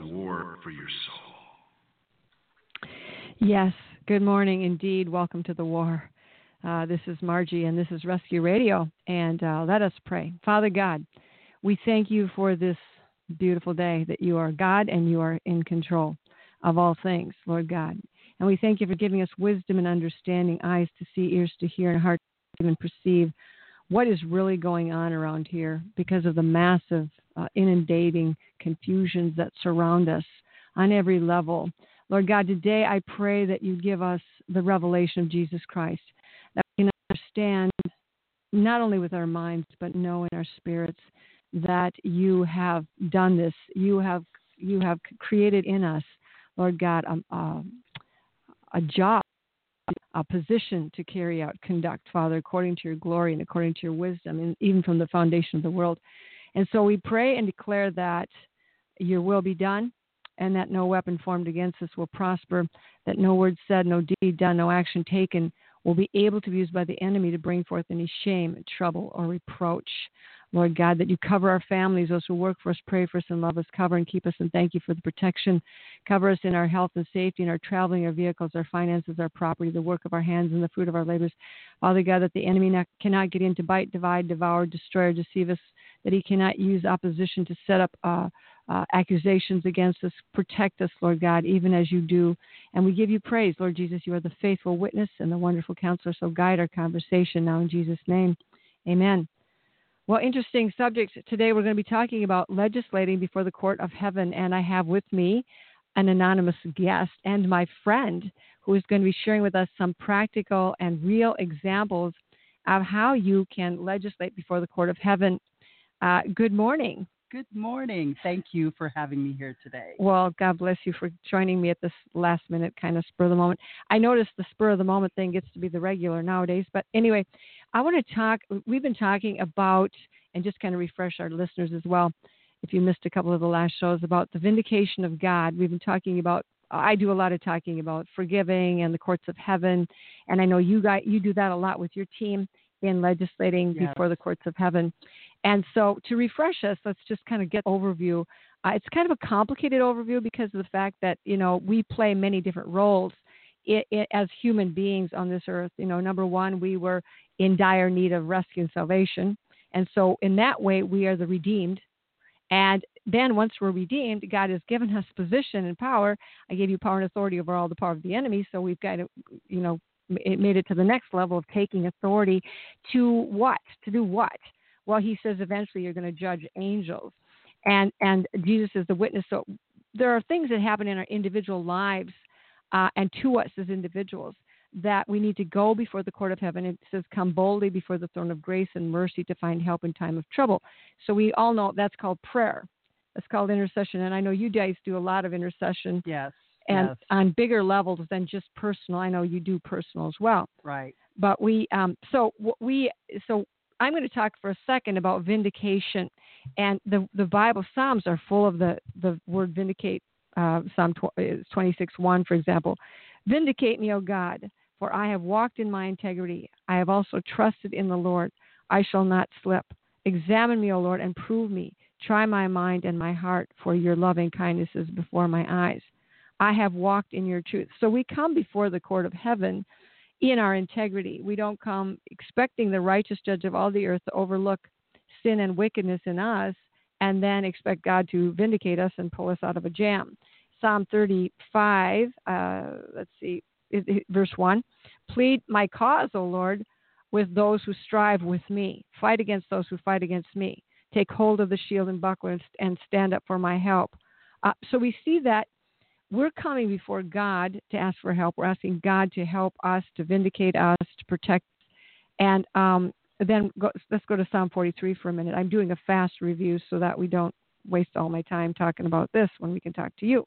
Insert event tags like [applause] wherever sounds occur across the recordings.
A war for your soul. Yes, good morning indeed. Welcome to the war. Uh, this is Margie, and this is Rescue Radio. And uh, let us pray. Father God, we thank you for this beautiful day that you are God and you are in control of all things, Lord God. And we thank you for giving us wisdom and understanding, eyes to see, ears to hear, and heart to even perceive what is really going on around here because of the massive uh, inundating confusions that surround us on every level. Lord God, today I pray that you give us the revelation of Jesus Christ, that we can understand not only with our minds, but know in our spirits that you have done this. You have you have created in us, Lord God, a, a, a job, a position to carry out, conduct, Father, according to your glory and according to your wisdom, and even from the foundation of the world. And so we pray and declare that your will be done and that no weapon formed against us will prosper, that no word said, no deed done, no action taken will be able to be used by the enemy to bring forth any shame, trouble, or reproach. Lord God, that you cover our families, those who work for us, pray for us, and love us, cover and keep us, and thank you for the protection. Cover us in our health and safety, in our traveling, our vehicles, our finances, our property, the work of our hands, and the fruit of our labors. Father God, that the enemy not, cannot get in to bite, divide, devour, destroy, or deceive us, that he cannot use opposition to set up uh, uh, accusations against us. Protect us, Lord God, even as you do. And we give you praise, Lord Jesus. You are the faithful witness and the wonderful counselor. So guide our conversation now in Jesus' name. Amen. Well, interesting subjects. Today we're going to be talking about legislating before the court of heaven. And I have with me an anonymous guest and my friend who is going to be sharing with us some practical and real examples of how you can legislate before the court of heaven. Uh, good morning. Good morning. Thank you for having me here today. Well, God bless you for joining me at this last minute kind of spur of the moment. I noticed the spur of the moment thing gets to be the regular nowadays. But anyway, I want to talk. We've been talking about, and just kind of refresh our listeners as well, if you missed a couple of the last shows, about the vindication of God. We've been talking about. I do a lot of talking about forgiving and the courts of heaven, and I know you guys you do that a lot with your team in legislating Yes. before the courts of heaven. And so, to refresh us, let's just kind of get overview. Uh, it's kind of a complicated overview because of the fact that you know we play many different roles i i as human beings on this earth. You know, number one, we were in dire need of rescue and salvation, and so in that way, we are the redeemed. And then once we're redeemed, God has given us position and power. I gave you power and authority over all the power of the enemy. So we've got to, you know, it made it to the next level of taking authority to what? To do what? Well, he says eventually you're going to judge angels, and and Jesus is the witness. So there are things that happen in our individual lives uh, and to us as individuals that we need to go before the court of heaven. It says, "Come boldly before the throne of grace and mercy to find help in time of trouble." So we all know that's called prayer. That's called intercession, and I know you guys do a lot of intercession Yes. and yes. on bigger levels than just personal. I know you do personal as well right. but we um, so what we so I'm going to talk for a second about vindication, and the the Bible Psalms are full of the the word vindicate. Uh, Psalm 26 1, for example, vindicate me, O God, for I have walked in my integrity. I have also trusted in the Lord. I shall not slip. Examine me, O Lord, and prove me. Try my mind and my heart, for your loving kindness is before my eyes. I have walked in your truth. So we come before the court of heaven in our integrity. We don't come expecting the righteous judge of all the earth to overlook sin and wickedness in us and then expect God to vindicate us and pull us out of a jam. Psalm 35, uh, let's see, verse 1 Plead my cause, O Lord, with those who strive with me. Fight against those who fight against me. Take hold of the shield and buckler and- and stand up for my help. Uh, so we see that we're coming before God to ask for help. We're asking God to help us, to vindicate us, to protect. And um, then go, let's go to Psalm 43 for a minute. I'm doing a fast review so that we don't waste all my time talking about this when we can talk to you.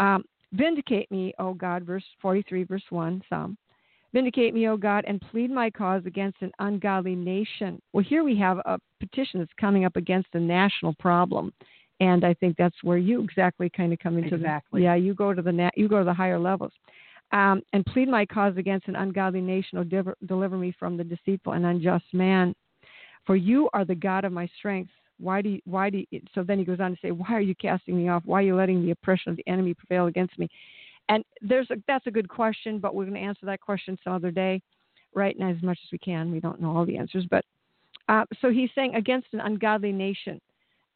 Um, Vindicate me, O God, verse 43, verse 1, Psalm. Vindicate me, O God, and plead my cause against an ungodly nation. Well, here we have a petition that's coming up against a national problem, and I think that's where you exactly kind of come into exactly. the yeah. You go to the na- you go to the higher levels, um, and plead my cause against an ungodly nation. O deliver, deliver me from the deceitful and unjust man, for you are the God of my strength. Why do you, why do you, so then he goes on to say, why are you casting me off? Why are you letting the oppression of the enemy prevail against me? And there's a, that's a good question, but we're going to answer that question some other day, right? And as much as we can, we don't know all the answers, but uh, so he's saying against an ungodly nation.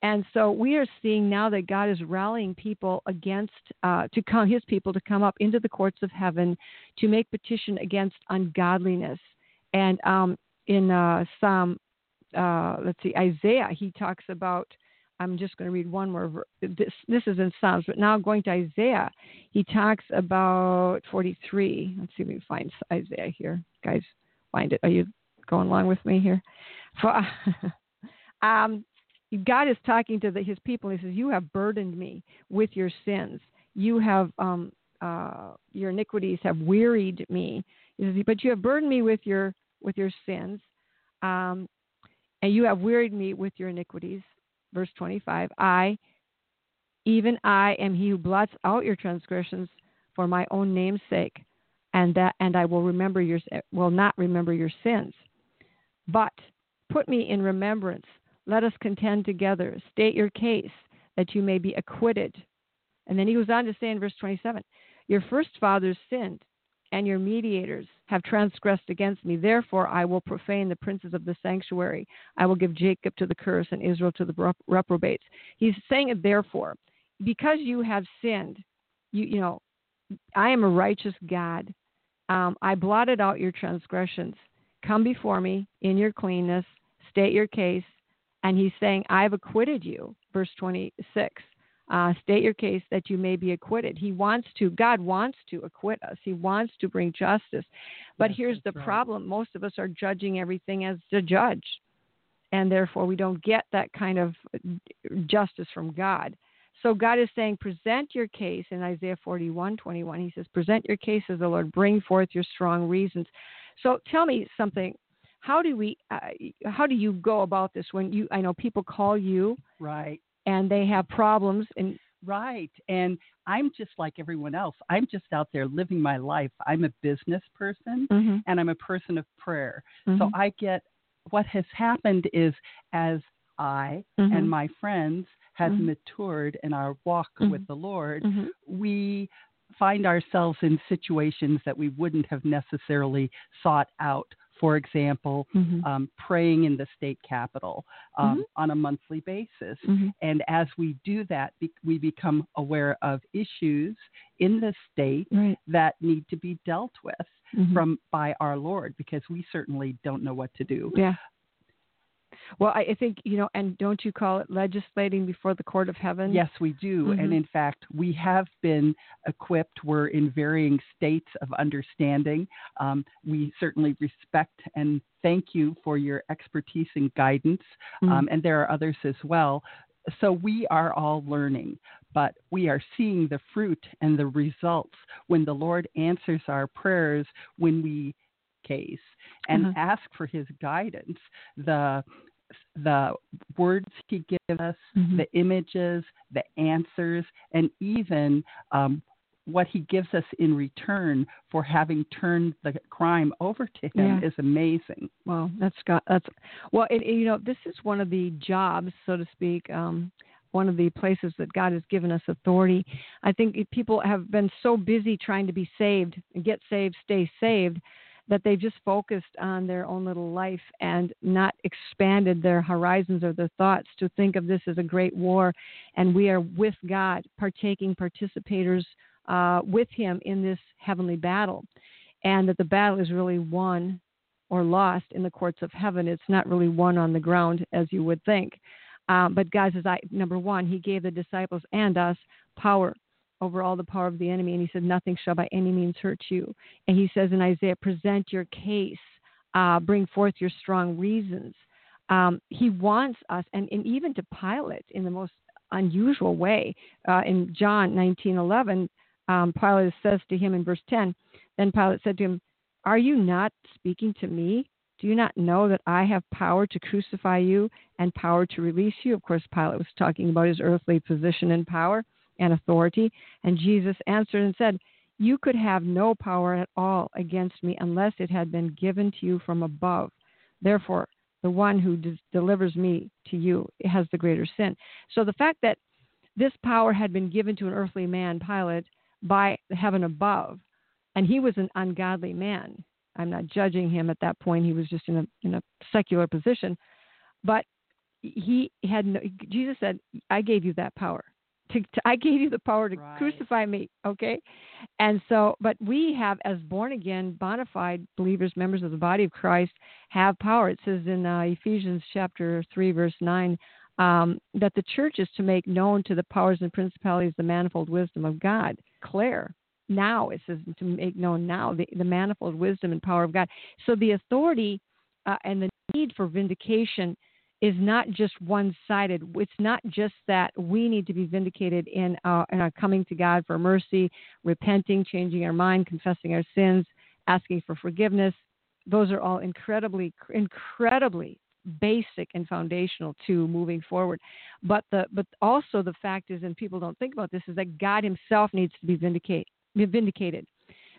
And so we are seeing now that God is rallying people against uh, to come His people to come up into the courts of heaven to make petition against ungodliness. And um, in uh, Psalm, uh, let's see, Isaiah, he talks about I'm just going to read one more. This this is in Psalms, but now going to Isaiah, he talks about 43. Let's see if we can find Isaiah here, guys. Find it. Are you going along with me here? For, [laughs] um, God is talking to the, His people. And He says, "You have burdened me with your sins. You have um, uh, your iniquities have wearied me." He says, "But you have burdened me with your with your sins, um, and you have wearied me with your iniquities." verse 25 I, even I, am he who blots out your transgressions for my own name's sake, and that and I will remember your will not remember your sins. But put me in remembrance. Let us contend together. State your case that you may be acquitted. And then he goes on to say in verse 27 Your first fathers sinned, and your mediators have transgressed against me. Therefore, I will profane the princes of the sanctuary. I will give Jacob to the curse and Israel to the reprobates. He's saying it, therefore, because you have sinned, you, you know, I am a righteous God. Um, I blotted out your transgressions. Come before me in your cleanness, state your case. And he's saying, I've acquitted you. Verse 26 uh, state your case that you may be acquitted. He wants to, God wants to acquit us. He wants to bring justice. But yes, here's the right. problem most of us are judging everything as the judge. And therefore, we don't get that kind of justice from God. So God is saying, present your case in Isaiah 41 21. He says, present your case as the Lord, bring forth your strong reasons. So tell me something. How do we? Uh, how do you go about this when you? I know people call you, right, and they have problems and right and i'm just like everyone else i'm just out there living my life i'm a business person mm-hmm. and i'm a person of prayer mm-hmm. so i get what has happened is as i mm-hmm. and my friends have Mm-hmm. matured in our walk with the lord Mhm. we find ourselves in situations that we wouldn't have necessarily sought out for example, Mhm. um, praying in the state capitol um, Mhm. on a monthly basis. Mhm. And as we do that, be- we become aware of issues in the state Right. that need to be dealt with Mhm. from by our Lord, because we certainly don't know what to do. Yeah. Well, I, think you know, and don't you call it legislating before the court of heaven? Yes, we do. Mhm. And in fact, we have been equipped. We're in varying states of understanding. Um, we certainly respect and thank you for your expertise and guidance. Mhm. Um, and there are others as well. So we are all learning, but we are seeing the fruit and the results when the Lord answers our prayers when we case and Uh-huh. ask for his guidance. The the words he gives us, Mhm. the images, the answers, and even um, what he gives us in return for having turned the crime over to him Yeah. is amazing. Well, that's got that's well, it, it- you know, this is one of the jobs, so to speak. Um, one of the places that God has given us authority. I think people have been so busy trying to be saved get saved, stay saved, that they've just focused on their own little life and not expanded their horizons or their thoughts to think of this as a great war. And we are with God, partaking participators uh, with Him in this heavenly battle. And that the battle is really won or lost in the courts of heaven. It's not really won on the ground as you would think. Um, but God says, I, number one, He gave the disciples and us power over all the power of the enemy. And He said, Nothing shall by any means hurt you. And He says in Isaiah, Present your case, uh, bring forth your strong reasons. Um, he wants us, and, and even to Pilate in the most unusual way. Uh, in John 19:11, um, Pilate says to him in verse 10, then Pilate said to him, "Are you not speaking to me? Do you not know that I have power to crucify you and power to release you?" Of course, Pilate was talking about his earthly position and power and authority, and Jesus answered and said, "You could have no power at all against me unless it had been given to you from above. Therefore, the one who delivers me to you has the greater sin. So the fact that this power had been given to an earthly man, Pilate, by heaven above, and he was an ungodly man. I'm not judging him at that point. He was just in a in a secular position, but he had no, Jesus said, "I gave you that power to, to, I gave you the power to right. crucify me, okay? And so, but we have, as born again, bona fide believers, members of the body of Christ, have power. It says in uh, Ephesians chapter 3, verse 9, um, that the church is to make known to the powers and principalities the manifold wisdom of God. Claire. Now it says to make known now the, the manifold wisdom and power of God. So the authority uh, and the need for vindication is not just one sided. It's not just that we need to be vindicated in our, in our coming to God for mercy, repenting, changing our mind, confessing our sins, asking for forgiveness. Those are all incredibly, incredibly basic and foundational to moving forward. But the but also the fact is, and people don't think about this, is that God Himself needs to be vindicate, vindicated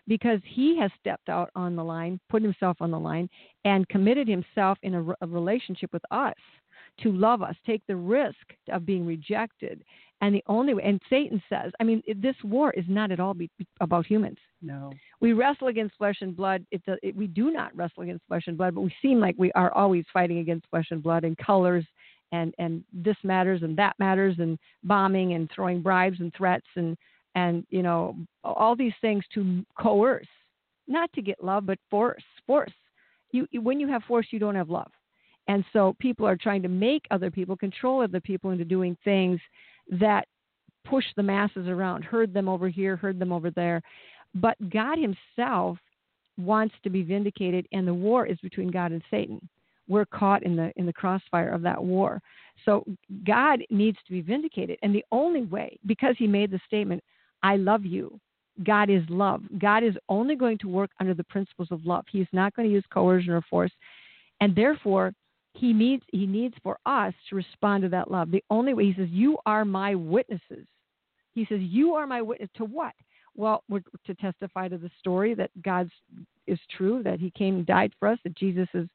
because he has stepped out on the line, put himself on the line, and committed himself in a, a relationship with us to love us, take the risk of being rejected. And the only way, and Satan says, I mean, this war is not at all be, about humans. No. We wrestle against flesh and blood. It, it, we do not wrestle against flesh and blood, but we seem like we are always fighting against flesh and blood and colors and, and this matters and that matters and bombing and throwing bribes and threats and and you know all these things to coerce not to get love but force force. You when you have force you don't have love. And so people are trying to make other people control other people into doing things that push the masses around herd them over here herd them over there. But god himself wants to be vindicated and the war is between god and satan. We're caught in the in the crossfire of that war. So god needs to be vindicated. And the only way because he made the statement I love you. God is love. God is only going to work under the principles of love. He's not going to use coercion or force. And therefore, he needs he needs for us to respond to that love. The only way he says, "You are my witnesses." He says, "You are my witness to what?" Well, to testify to the story that God's is true, that He came and died for us, that Jesus is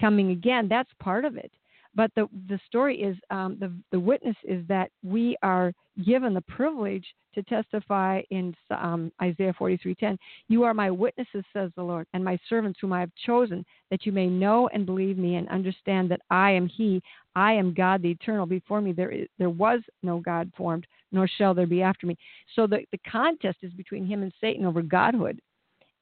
coming again. That's part of it. But the the story is um, the the witness is that we are given the privilege to testify in um, Isaiah 43:10. You are my witnesses, says the Lord, and my servants whom I have chosen, that you may know and believe me and understand that I am He. I am God, the eternal. Before me there is, there was no God formed, nor shall there be after me. So the the contest is between Him and Satan over Godhood.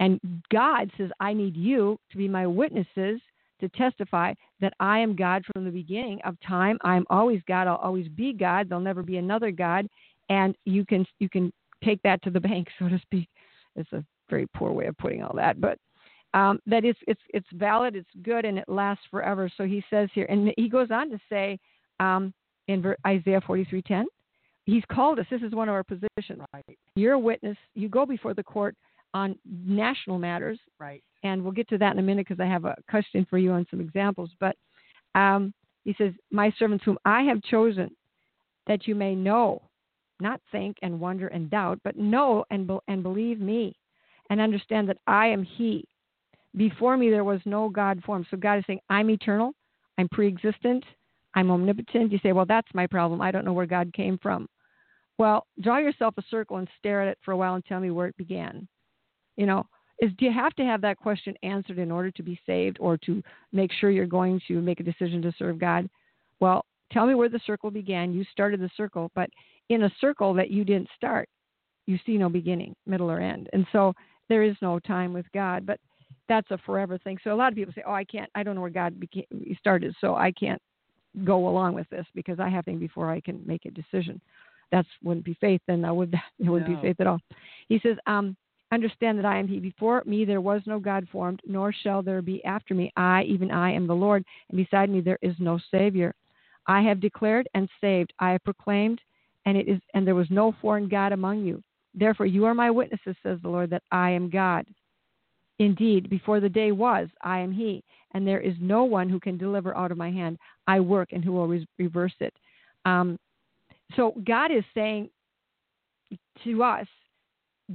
And God says, I need you to be my witnesses to testify that I am God from the beginning of time. I'm always God. I'll always be God. There'll never be another God. And you can you can take that to the [laughs] bank, so to speak. It's a very poor way of putting all that, but um, that it's it's it's valid, it's good, and it lasts forever. So he says here, and he goes on to say um, in Isaiah 43:10, he's called us. This is one of our positions. Right. You're a witness. You go before the court on national matters. Right and we'll get to that in a minute because I have a question for you on some examples. But um, he says, My servants, whom I have chosen, that you may know, not think and wonder and doubt, but know and, be- and believe me and understand that I am He. Before me, there was no God formed. So God is saying, I'm eternal, I'm pre existent, I'm omnipotent. You say, Well, that's my problem. I don't know where God came from. Well, draw yourself a circle and stare at it for a while and tell me where it began. You know, is do you have to have that question answered in order to be saved or to make sure you're going to make a decision to serve God? Well, tell me where the circle began. You started the circle, but in a circle that you didn't start, you see no beginning, middle, or end. And so there is no time with God, but that's a forever thing. So a lot of people say, "Oh, I can't. I don't know where God became, started, so I can't go along with this because I have to before I can make a decision." That wouldn't be faith. Then that would [laughs] it wouldn't no. be faith at all. He says, um, Understand that I am He. Before me there was no God formed, nor shall there be after me. I, even I, am the Lord, and beside me there is no Savior. I have declared and saved. I have proclaimed and it is and there was no foreign god among you. Therefore you are my witnesses, says the Lord, that I am God. Indeed, before the day was, I am He, and there is no one who can deliver out of my hand. I work, and who will re- reverse it. Um, so God is saying to us,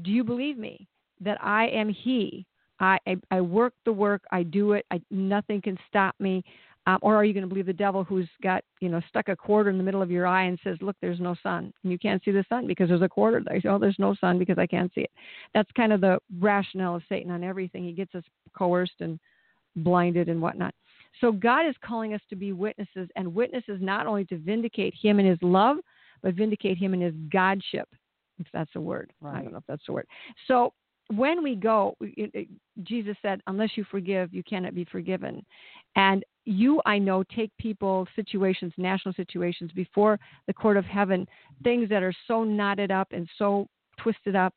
"Do you believe me that I am He? I I, I work the work. I do it. I, nothing can stop me. Um, or are you going to believe the devil who's got you know stuck a quarter in the middle of your eye and says, "Look, there's no sun, and you can't see the sun because there's a quarter there." Oh, there's no sun because I can't see it. That's kind of the rationale of Satan on everything. He gets us coerced and blinded and whatnot. So God is calling us to be witnesses, and witnesses not only to vindicate Him in His love, but vindicate Him in His Godship, if that's a word. I don't know if that's a word. So when we go, it- it- Jesus said, "Unless you forgive, you cannot be forgiven." And you, I know, take people, situations, national situations, before the court of heaven, things that are so knotted up and so twisted up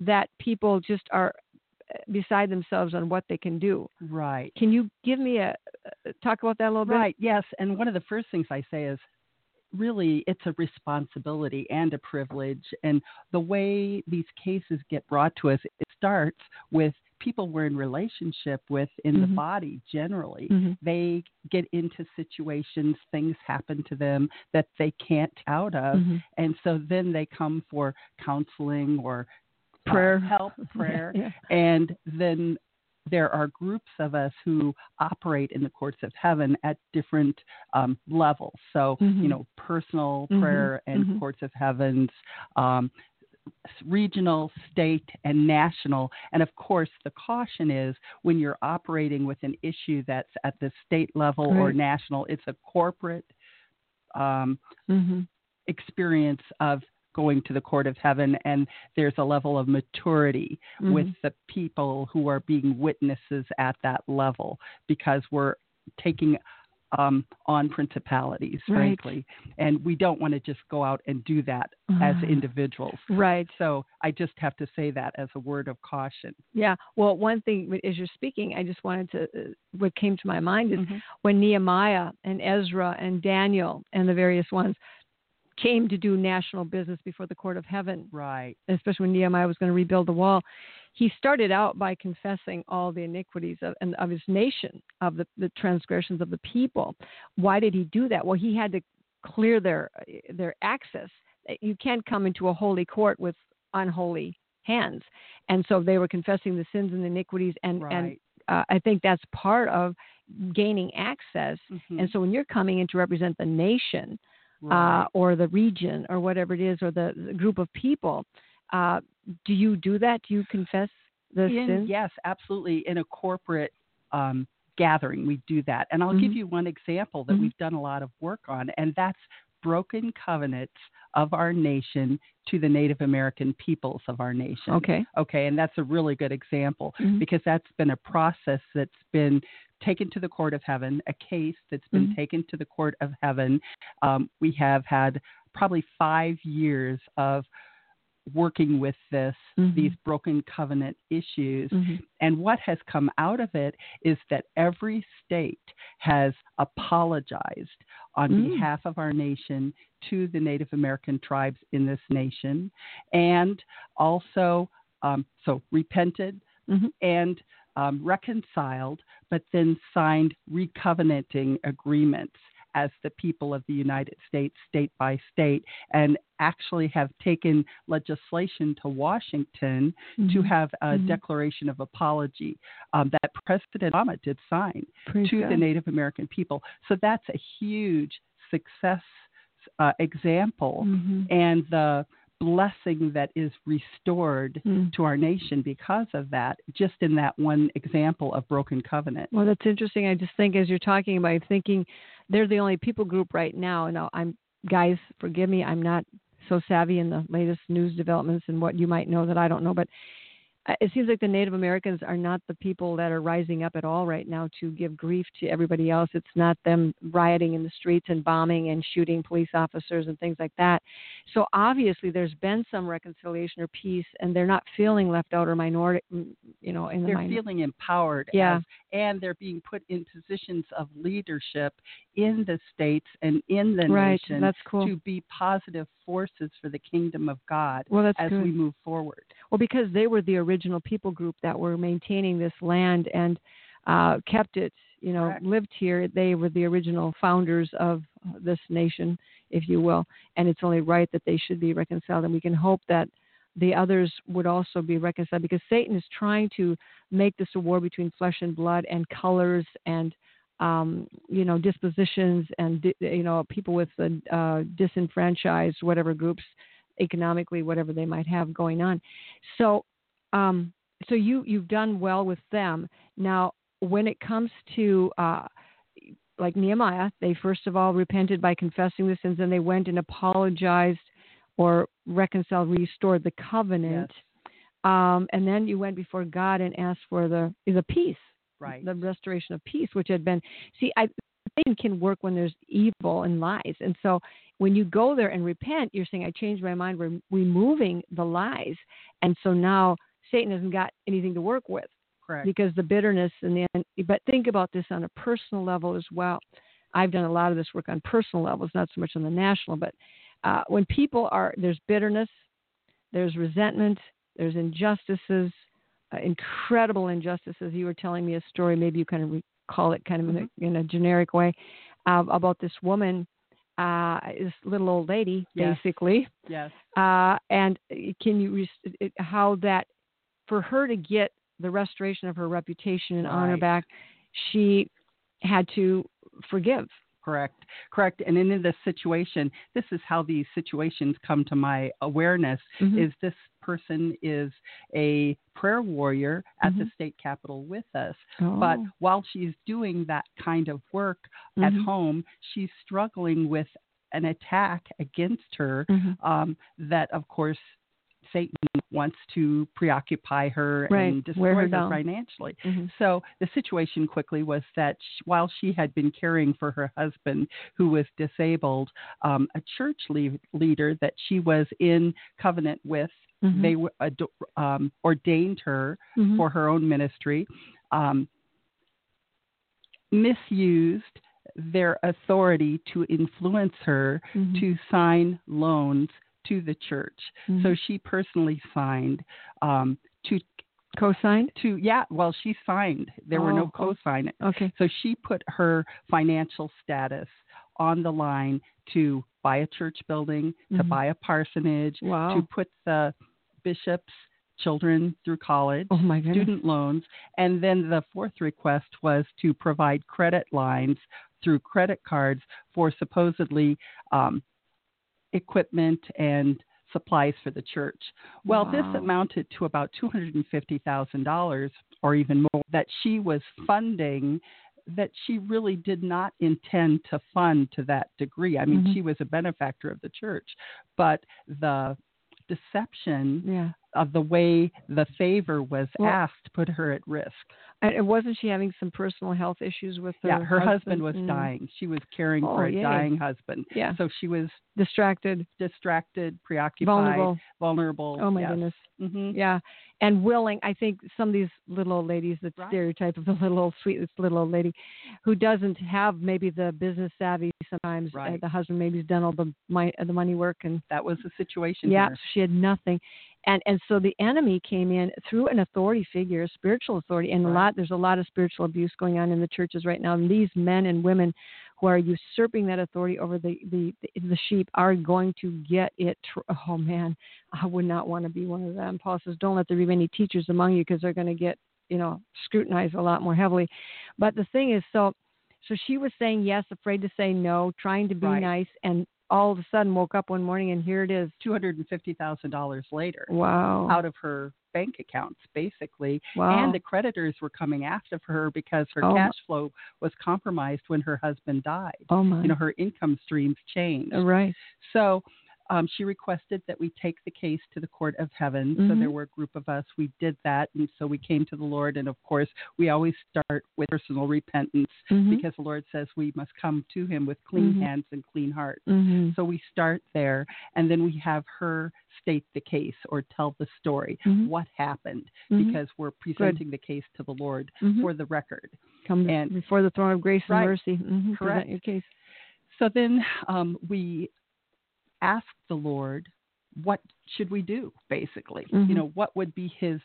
that people just are uh, beside themselves on what they can do. Right. Can you give me a uh, talk about that a little bit? Right, yes. And one of the first things I say is really it's a responsibility and a privilege. And the way these cases get brought to us, it starts with people we're in relationship with in the Mhm. body generally. Mhm. They get into situations, things happen to them that they can't out of. Mhm. And so then they come for counseling or uh, Prayer. help, prayer. [laughs] Yeah. And then there are groups of us who operate in the courts of heaven at different um, levels. So, Mhm. you know, personal Mhm. prayer and Mhm. courts of heavens, um, regional, state, and national. And of course, the caution is when you're operating with an issue that's at the state level or national, it's a corporate um, Mhm. experience of going to the court of heaven and there's a level of maturity with Mhm. the people who are being witnesses at that level because we're taking um, on principalities Right. frankly and we don't want to just go out and do that as Ah. [sighs] individuals Right. so i just have to say that as a word of caution Yeah. Well, one thing as you're speaking, I just wanted to. Uh, what came to my mind is Mhm. when Nehemiah and Ezra and Daniel and the various ones came to do national business before the court of heaven, right especially when Nehemiah was going to rebuild the wall. He started out by confessing all the iniquities of, and of his nation, of the, the transgressions of the people. Why did he do that? Well, he had to clear their their access. You can't come into a holy court with unholy hands, and so they were confessing the sins and iniquities, and and uh, I think that's part of gaining access. Mhm. And so when you're coming in to represent the nation, right. uh, or the region or whatever it is or the, the group of people. Uh, do you do that? Do you confess the In- sins? Yes, absolutely. In a corporate um, gathering, we do that. And I'll give Mhm. you one example that Mhm. we've done a lot of work on, and that's broken covenants of our nation to the Native American peoples of our nation. Okay. Okay, and that's a really good example Mhm. because that's been a process that's been taken to the court of heaven, a case that's been Mhm. taken to the court of heaven. Um, we have had probably five years of working with this Mhm. these broken covenant issues Mhm. and what has come out of it is that every state has apologized on Mm. behalf of our nation to the Native American tribes in this nation, and also um, so repented Mhm. and um, reconciled, but then signed recovenanting agreements as the people of the United States, state by state, and actually have taken legislation to Washington to Mhm. have a Mhm. declaration of apology um, that President Obama did sign Praise to God. the Native American people. So that's a huge success uh, example, Mhm. and the blessing that is restored Mm. to our nation because of that, just in that one example of broken covenant. Well, that's interesting. I just think as you're talking about, I'm thinking they're the only people group right now. And I'm guys, forgive me, I'm not so savvy in the latest news developments and what you might know that I don't know, but it seems like the Native Americans are not the people that are rising up at all right now to give grief to everybody else. It's not them rioting in the streets and bombing and shooting police officers and things like that. So obviously, there's been some reconciliation or peace, and they're not feeling left out or minority, mm, you know, in the They're minority. feeling empowered Yeah. as and they're being put in positions of leadership in the states and in the right. nation That's cool. to be positive forces for the kingdom of God well, that's as good. we move forward. Well, because they were the original people group that were maintaining this land and uh, kept it, you know, Correct. lived here. They were the original founders of this nation, if you will. And it's only right that they should be reconciled. And we can hope that the others would also be reconciled because Satan is trying to make this a war between flesh and blood and colors and um, you know dispositions and you know people with uh, disenfranchised whatever groups economically whatever they might have going on. So um, so you you've done well with them. Now when it comes to uh, like Nehemiah, they first of all repented by confessing the sins, and they went and apologized or reconciled, restored the covenant. Um, and then you went before God and asked for the the peace, Right. the restoration of peace, which had been. See, I Satan can work when there's evil and lies, and so when you go there and repent, you're saying, "I changed my mind." We're removing the lies, and so now Satan hasn't got anything to work with Correct. because the bitterness and the but think about this on a personal level as well i've done a lot of this work on personal levels not so much on the national but uh, when people are there's bitterness there's resentment there's injustices uh, incredible injustices you were telling me a story maybe you kind of recall it kind of in, a, in a generic way uh, about this woman uh, this little old lady Yes. basically Yes. uh, and can you it, how that for her to get the restoration of her reputation and honor Right. back, she had to forgive. Correct. Correct. And in this situation, this is how these situations come to my awareness Mhm. is this person is a prayer warrior at the Mhm. state capitol with us. Oh. But while she's doing that kind of work at Mhm. home, she's struggling with an attack against her Mhm. um, that, of course, Satan wants to preoccupy her Right, and destroy her her, financially. Mhm. So the situation quickly was that sh- while she had been caring for her husband, who was disabled, um, a church le- leader that she was in covenant with, Mhm. they were, ado- um, ordained her Mhm. for her own ministry, um, misused their authority to influence her Mhm. to sign loans to the church. Mhm. So she personally signed um, to co-signed. to yeah. Well, she signed. There were Oh, no oh. co-sign. Okay. So she put her financial status on the line to buy a church building, to Mhm. buy a parsonage, Wow. to put the bishop's children through college, Oh my student loans, and then the fourth request was to provide credit lines through credit cards for supposedly um, equipment and supplies for the church. Well, this amounted to about two hundred and fifty thousand dollars or even more that she was funding that she really did not intend to fund to that degree. I mean, Mhm. she was a benefactor of the church, but the deception Yeah. Of the way the favor was Well- asked put her at risk. And wasn't she having some personal health issues with her? yeah, her husband, was Mm. dying. She was caring Oh, for a yay. dying husband. Yeah. So she was Distracted, distracted, preoccupied, vulnerable. vulnerable. Oh my yes. goodness. hmm Yeah, and willing. I think some of these little old ladies, the Right. stereotype of the little old sweetest little old lady, who doesn't have maybe the business savvy. Sometimes uh, the husband maybe's done all the my, the money work, and That was the situation yeah, here. she had nothing, and and so the enemy came in through an authority figure, a spiritual authority, and a lot. There's a lot of spiritual abuse going on in the churches right now. And these men and women who are usurping that authority over the the the sheep are going to get it. Tr- oh man, I would not want to be one of them. Paul says, "Don't let there be many teachers among you, because they're going to get you know scrutinized a lot more heavily." But the thing is, so so she was saying yes, afraid to say no, trying to be Right. nice, and all of a sudden woke up one morning and here it is. Two hundred and fifty thousand dollars later, Wow. out of her bank accounts, basically. wow. And the creditors were coming after her because her Oh, cash flow was compromised when her husband died. oh my. You know, her income streams changed. right. So um, she requested that we take the case to the court of heaven. So Mhm. there were a group of us. We did that, and so we came to the Lord. And of course, we always start with personal repentance Mhm. because the Lord says we must come to Him with clean Mhm. hands and clean hearts. Mhm. So we start there, and then we have her state the case or tell the story. Mhm. What happened? Mhm. Because we're presenting the case to the Lord for the record. come and- before the throne of grace and Right. mercy. Mhm. Correct. Present your case. So then um, we ask the Lord, what should we do, basically? Mhm. You know, what would be his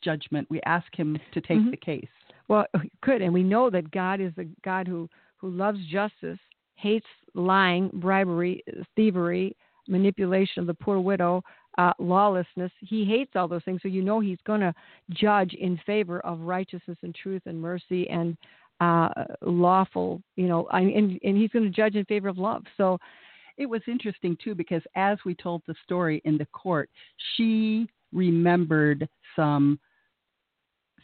judgment? We ask him to take Mhm. the case. Well, good, and we know that God is a God who who loves justice, hates lying, bribery, thievery, manipulation of the poor widow, uh, lawlessness. He hates all those things, so you know He's going to judge in favor of righteousness and truth and mercy and uh, lawful. You know, and and He's going to judge in favor of love. So It was interesting, too, because as we told the story in the court, she remembered some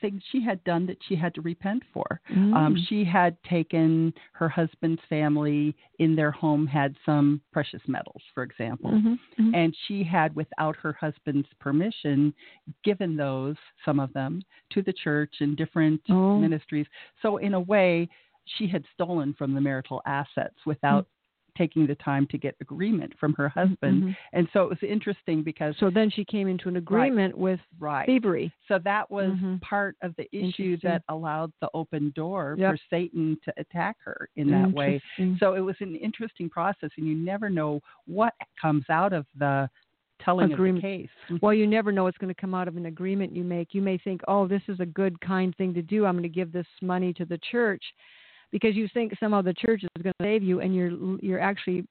things she had done that she had to repent for. Um, Mm. she had taken her husband's family in their home, had some precious metals, for example. Mhm, mhm. and she had, without her husband's permission, given those, some of them, to the church and different Oh. ministries. So, in a way, she had stolen from the marital assets without taking the time to get agreement from her husband. Mhm. And so it was interesting because, So then she came into an agreement with right. thievery. So that was Mhm. part of the issue that allowed the open door Yep. for Satan to attack her in that way. So it was an interesting process, and you never know what comes out of the telling Agreement. of the case. Well, you never know what's going to come out of an agreement you make. You may think, oh, this is a good, kind thing to do. I'm going to give this money to the church because you think somehow the church is going to save you, and you're you're actually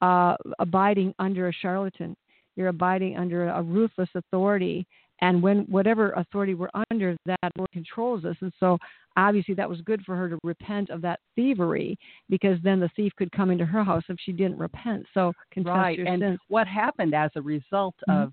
uh, abiding under a charlatan. You're abiding under a ruthless authority, and when whatever authority we're under, that Lord controls us. And so, obviously, that was good for her to repent of that thievery, because then the thief could come into her house if she didn't repent. So confess right. And sins. what happened as a result Mhm. of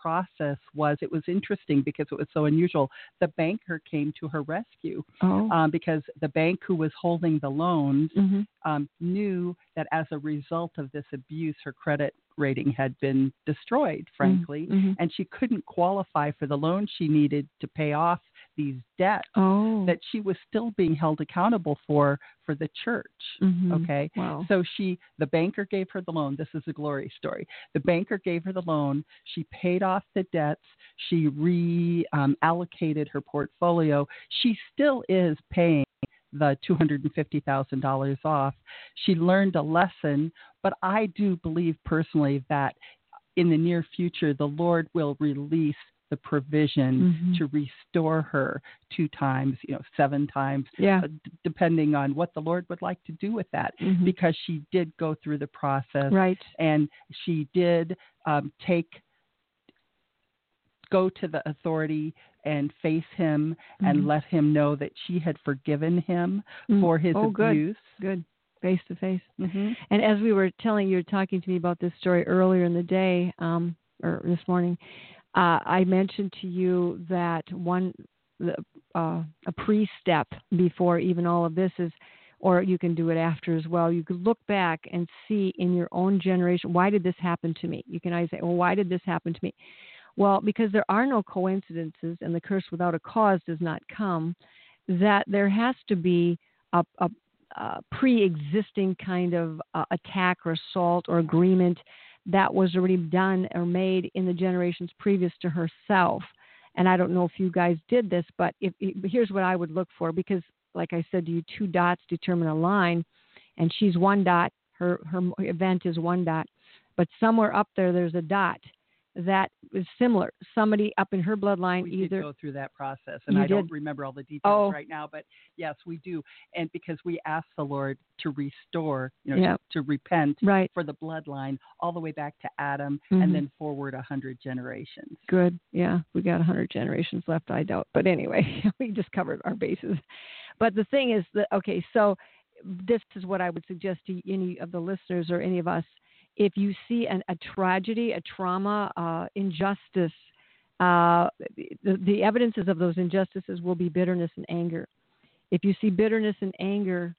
process was it was interesting because it was so unusual. The banker came to her rescue Oh. um, because the bank who was holding the loans hmm um, knew that as a result of this abuse, her credit rating had been destroyed, frankly, Mhm. and she couldn't qualify for the loan she needed to pay off these debts Oh. that she was still being held accountable for for the church. Mhm. Okay. Wow. So she, the banker gave her the loan. This is a glory story. The banker gave her the loan. She paid off the debts. She reallocated um, her portfolio. She still is paying the $250,000 off. She learned a lesson, but I do believe personally that in the near future, the Lord will release the provision Mhm. to restore her two times, you know, seven times, Yeah. uh, d- depending on what the Lord would like to do with that, Mhm. because she did go through the process Right. and she did um, take go to the authority and face him and Mhm. let him know that she had forgiven him Mm. for his oh, abuse. Good. Face to face. hmm And as we were telling you, were talking to me about this story earlier in the day, um, or this morning, uh, I mentioned to you that one, uh, a pre-step before even all of this is, or you can do it after as well. You could look back and see in your own generation, why did this happen to me? You can always say, well, why did this happen to me? Well, because there are no coincidences, and the curse without a cause does not come. That there has to be a, a uh, pre-existing kind of uh, attack or assault or agreement that was already done or made in the generations previous to herself. And I don't know if you guys did this, but if, here's what I would look for because, like I said to you, two dots determine a line, and she's one dot. Her her event is one dot, but somewhere up there there's a dot that is similar. Somebody up in her bloodline We either did go through that process, and You I don't remember all the details Oh. right now, but yes, we do. And because we asked the Lord to restore, you know, Yeah. to, to repent right. for the bloodline all the way back to Adam, Mhm. and then forward a hundred generations. Good. Yeah, we got a 100 generations left, I doubt. But anyway, [laughs] we just covered our bases. But the thing is that, okay, so this is what I would suggest to any of the listeners or any of us. If you see an, a tragedy, a trauma, uh, injustice, uh, the, the evidences of those injustices will be bitterness and anger. If you see bitterness and anger,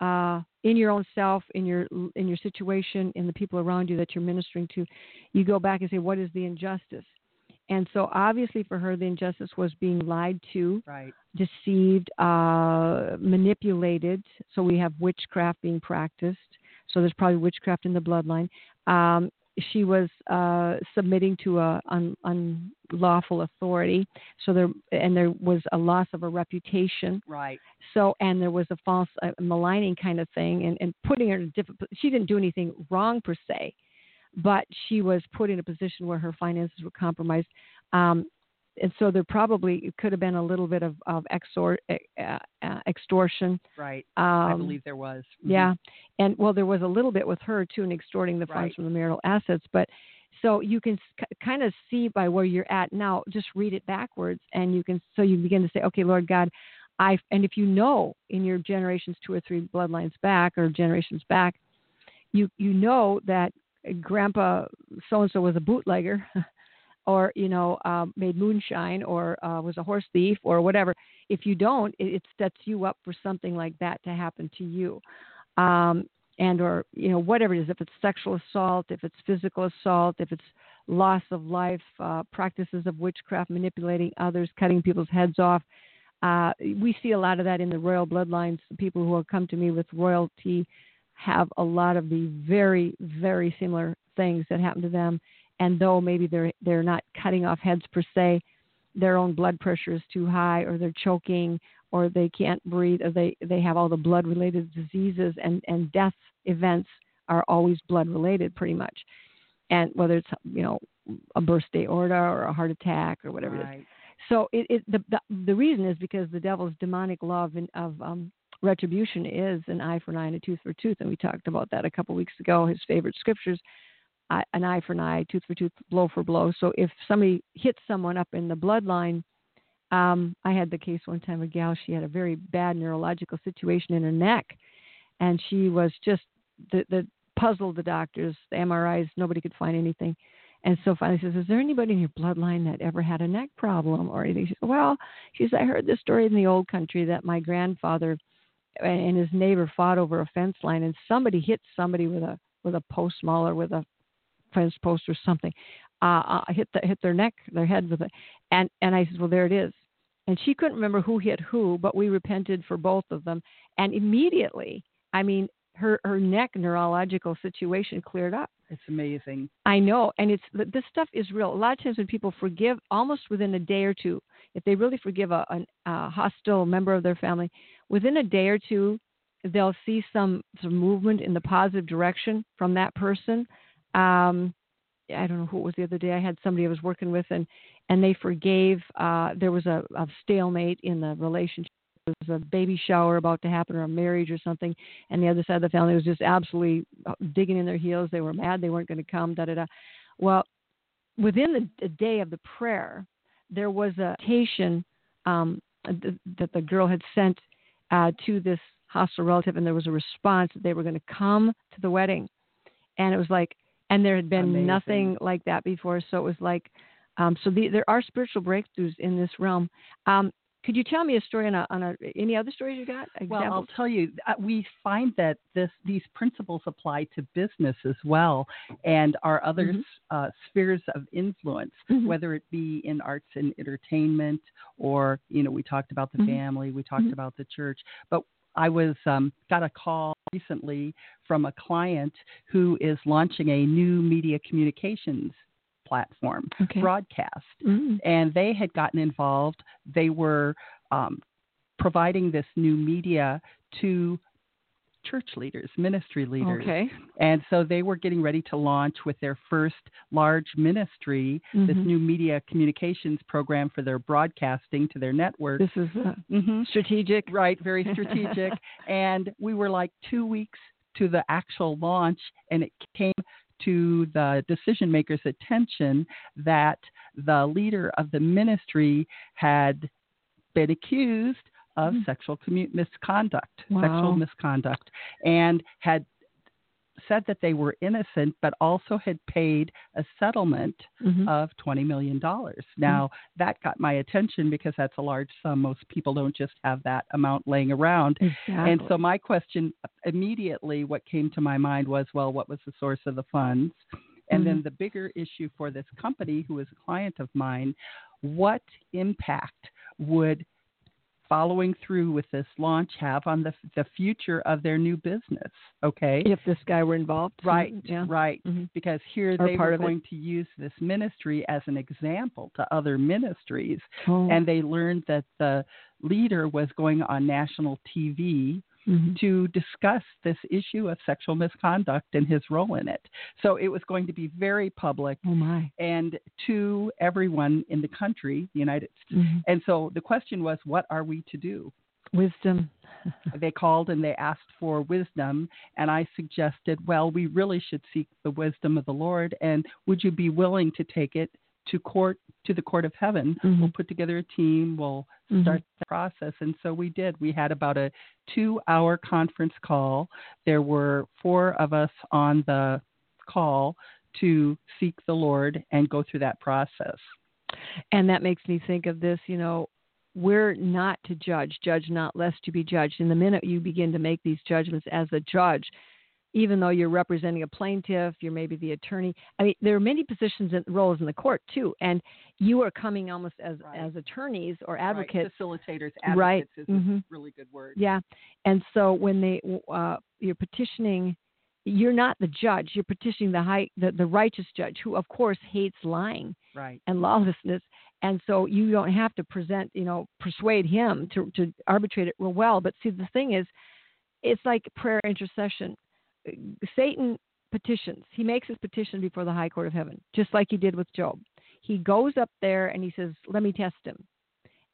uh, in your own self, in your in your situation, in the people around you that you're ministering to, you go back and say, what is the injustice? And so, obviously, for her, the injustice was being lied to, Right. deceived, uh, manipulated. So we have witchcraft being practiced. So there's probably witchcraft in the bloodline. Um, she was uh, submitting to a un, unlawful authority. So there and there was a loss of a reputation. Right. So and there was a false uh, maligning kind of thing, and, and putting her in a different. She didn't do anything wrong per se, but she was put in a position where her finances were compromised. Um, and so there probably it could have been a little bit of, of exor, uh, uh, extortion. Right. Um, I believe there was. Mhm. Yeah, and well, there was a little bit with her too, in extorting the funds Right. from the marital assets. But so you can kind of see by where you're at now. Just read it backwards, and you can so you begin to say, okay, Lord God, I and if you know in your generations two or three bloodlines back or generations back, you you know that Grandpa so and so was a bootlegger. [laughs] Or you know, um, made moonshine, or uh, was a horse thief, or whatever. If you don't, it, it sets you up for something like that to happen to you. Um, and or you know whatever it is if it's sexual assault if it's physical assault if it's loss of life uh, practices of witchcraft manipulating others cutting people's heads off uh, we see a lot of that in the royal bloodlines. The people who have come to me with royalty have a lot of the very very similar things that happen to them and though maybe they're they're not cutting off heads per se their own blood pressure is too high or they're choking or they can't breathe or they they have all the blood related diseases and and death events are always blood related pretty much. And whether it's you know a burst aorta or a heart attack or whatever it is. So it, it the, the the reason is because the devil's demonic law of, of um retribution is an eye for an eye and a tooth for a tooth. And we talked about that a couple weeks ago his favorite scriptures an eye for an eye tooth for tooth blow for blow so if somebody hits someone up in the bloodline um, I had the case one time. A gal, she had a very bad neurological situation in her neck, and she was just the the puzzled the doctors, the MRIs. Nobody could find anything, and so finally says, "Is there anybody in your bloodline that ever had a neck problem or anything?" She said, "Well," she said, "I heard this story in the old country that my grandfather and his neighbor fought over a fence line, and somebody hit somebody with a with a post mauler with a fence post or something." Uh, uh, hit the, hit their neck, their head with it, and and I said, well, there it is and she couldn't remember who hit who, but we repented for both of them. And immediately, I mean, her her neck neurological situation cleared up. It's amazing. I know, and it's this stuff is real. A lot of times when people forgive, almost within a day or two, if they really forgive a, a, a hostile member of their family, within a day or two, they'll see some some movement in the positive direction from that person. Um, I don't know who it was the other day. I had somebody I was working with, and and they forgave. Uh, there was a, a stalemate in the relationship. There was a baby shower about to happen, or a marriage, or something, and the other side of the family was just absolutely uh, digging in their heels. They were mad they weren't going to come. Da da da. Well, within the, day of the prayer, there was a invitation um, th- that the girl had sent uh, to this hostile relative, and there was a response that they were going to come to the wedding, and it was like and there had been Amazing. nothing like that before. So it was like, um, so the, there are spiritual breakthroughs in this realm. Um, could you tell me a story on a, on a any other stories you got? Well, I'll tell you, uh, we find that this these principles apply to business as well, and our other Mhm. uh, spheres of influence, Mhm. whether it be in arts and entertainment, or you know, we talked about the Mhm. family, we talked Mhm. about the church. But I was um, got a call recently from a client who is launching a new media communications platform, Okay. broadcast Mm. and they had gotten involved. They were um, providing this new media to church leaders, ministry leaders. Okay. And so they were getting ready to launch with their first large ministry this Mhm. new media communications program for their broadcasting to their network. This is uh, Mhm. strategic. Right, very [laughs] strategic. and we were like two weeks to the actual launch, and it came to the decision makers' attention that the leader of the ministry had been accused of Mm. sexual commu- misconduct, Wow. sexual misconduct, and had said that they were innocent, but also had paid a settlement Mhm. of $20 million. Now, that got my attention because that's a large sum. Most people don't just have that amount laying around. exactly. And so, my question immediately, what came to my mind was, well, what was the source of the funds? And then Mhm. the bigger issue for this company, who is a client of mine, what impact would following through with this launch have on the the future of their new business? Okay, if this guy were involved, right, Yeah. right. Mhm. Because here Or they part were it. going to use this ministry as an example to other ministries, Oh. and they learned that the leader was going on national TV Mhm. to discuss this issue of sexual misconduct and his role in it. So it was going to be very public oh my. and to everyone in the country, the United States. Mhm. And so the question was, what are we to do? Wisdom. [laughs] They called and they asked for wisdom, and I suggested, well, we really should seek the wisdom of the Lord, and would you be willing to take it to court, to the court of heaven? Mhm. We'll put together a team, we'll Mhm. start the process. And so we did. We had about a two hour conference call. There were four of us on the call to seek the Lord and go through that process. And that makes me think of this, you know, we're not to judge, judge not lest to be judged. And the minute you begin to make these judgments as a judge, even though you're representing a plaintiff, you're maybe the attorney. I mean, there are many positions and roles in the court too, and you are coming almost as Right. as attorneys or Right. advocates. Facilitators, Right. advocates is Mhm. a really good word. Yeah, and so when they uh, you're petitioning, you're not the judge. You're petitioning the high the, the righteous judge, who of course hates lying Right. and lawlessness. And so you don't have to present, you know, persuade him to, to arbitrate it real well. But see, the thing is, it's like prayer intercession. Satan petitions. He makes his petition before the high court of heaven, just like he did with Job. He goes up there and he says, "Let me test him."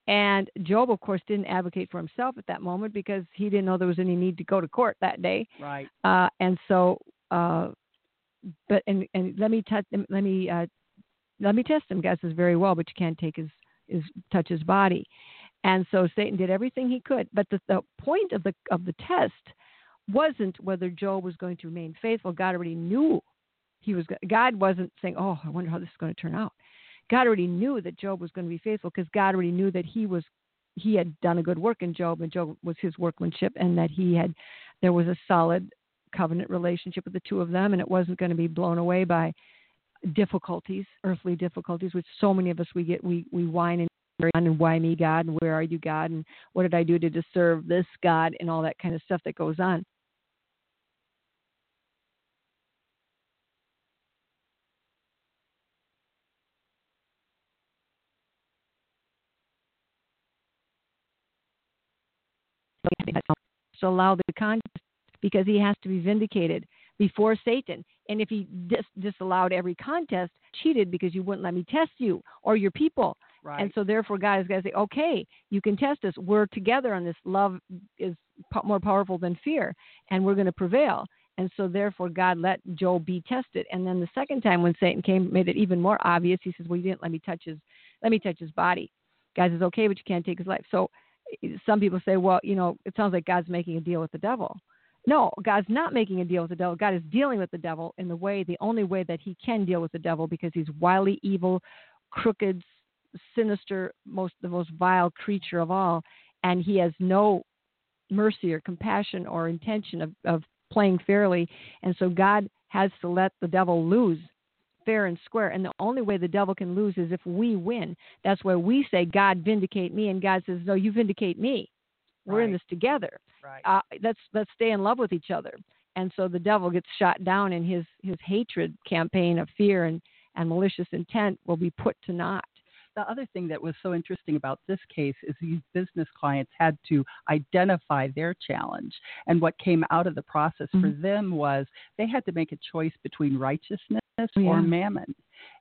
And Job, of course, didn't advocate for himself at that moment because he didn't know there was any need to go to court that day. Right. Uh, and so, uh, but and and let me touch let me uh, let me test him. God says very well, but you can't take his his touch his body. And so Satan did everything he could. But the, the point of the of the test wasn't whether Job was going to remain faithful. God already knew he was. God wasn't saying, "Oh, I wonder how this is going to turn out." God already knew that Job was going to be faithful because God already knew that he was he had done a good work in Job and Job was his workmanship and that he had there was a solid covenant relationship with the two of them and it wasn't going to be blown away by difficulties, earthly difficulties, which so many of us we get we we whine and and why me God and where are you God and what did I do to deserve this God and all that kind of stuff that goes on. To allow the contest because he has to be vindicated before Satan. And if he dis- disallowed every contest, cheated because you wouldn't let me test you or your people. Right. And so therefore God is going to say, okay, you can test us. We're together on this. Love is po- more powerful than fear, and we're going to prevail. And so therefore God let Job be tested. And then the second time when Satan came, made it even more obvious. He says, well, you didn't let me touch his, let me touch his body. God says, okay, but you can't take his life. So some people say, well, you know, it sounds like God's making a deal with the devil. No, God's not making a deal with the devil. God is dealing with the devil in the way, the only way that he can deal with the devil because he's wily, evil, crooked, sinister, most the most vile creature of all, and he has no mercy or compassion or intention of, of playing fairly. And so God has to let the devil lose fair and square. And the only way the devil can lose is if we win. That's why we say, God, vindicate me. And God says, No, you vindicate me. We're in this together. right. Uh, let's let's stay in love with each other. And so the devil gets shot down, and his his hatred campaign of fear and and malicious intent will be put to naught. the other thing that was so interesting about this case is these business clients had to identify their challenge. And what came out of the process for Mhm. them was they had to make a choice between righteousness Oh, yeah. or mammon.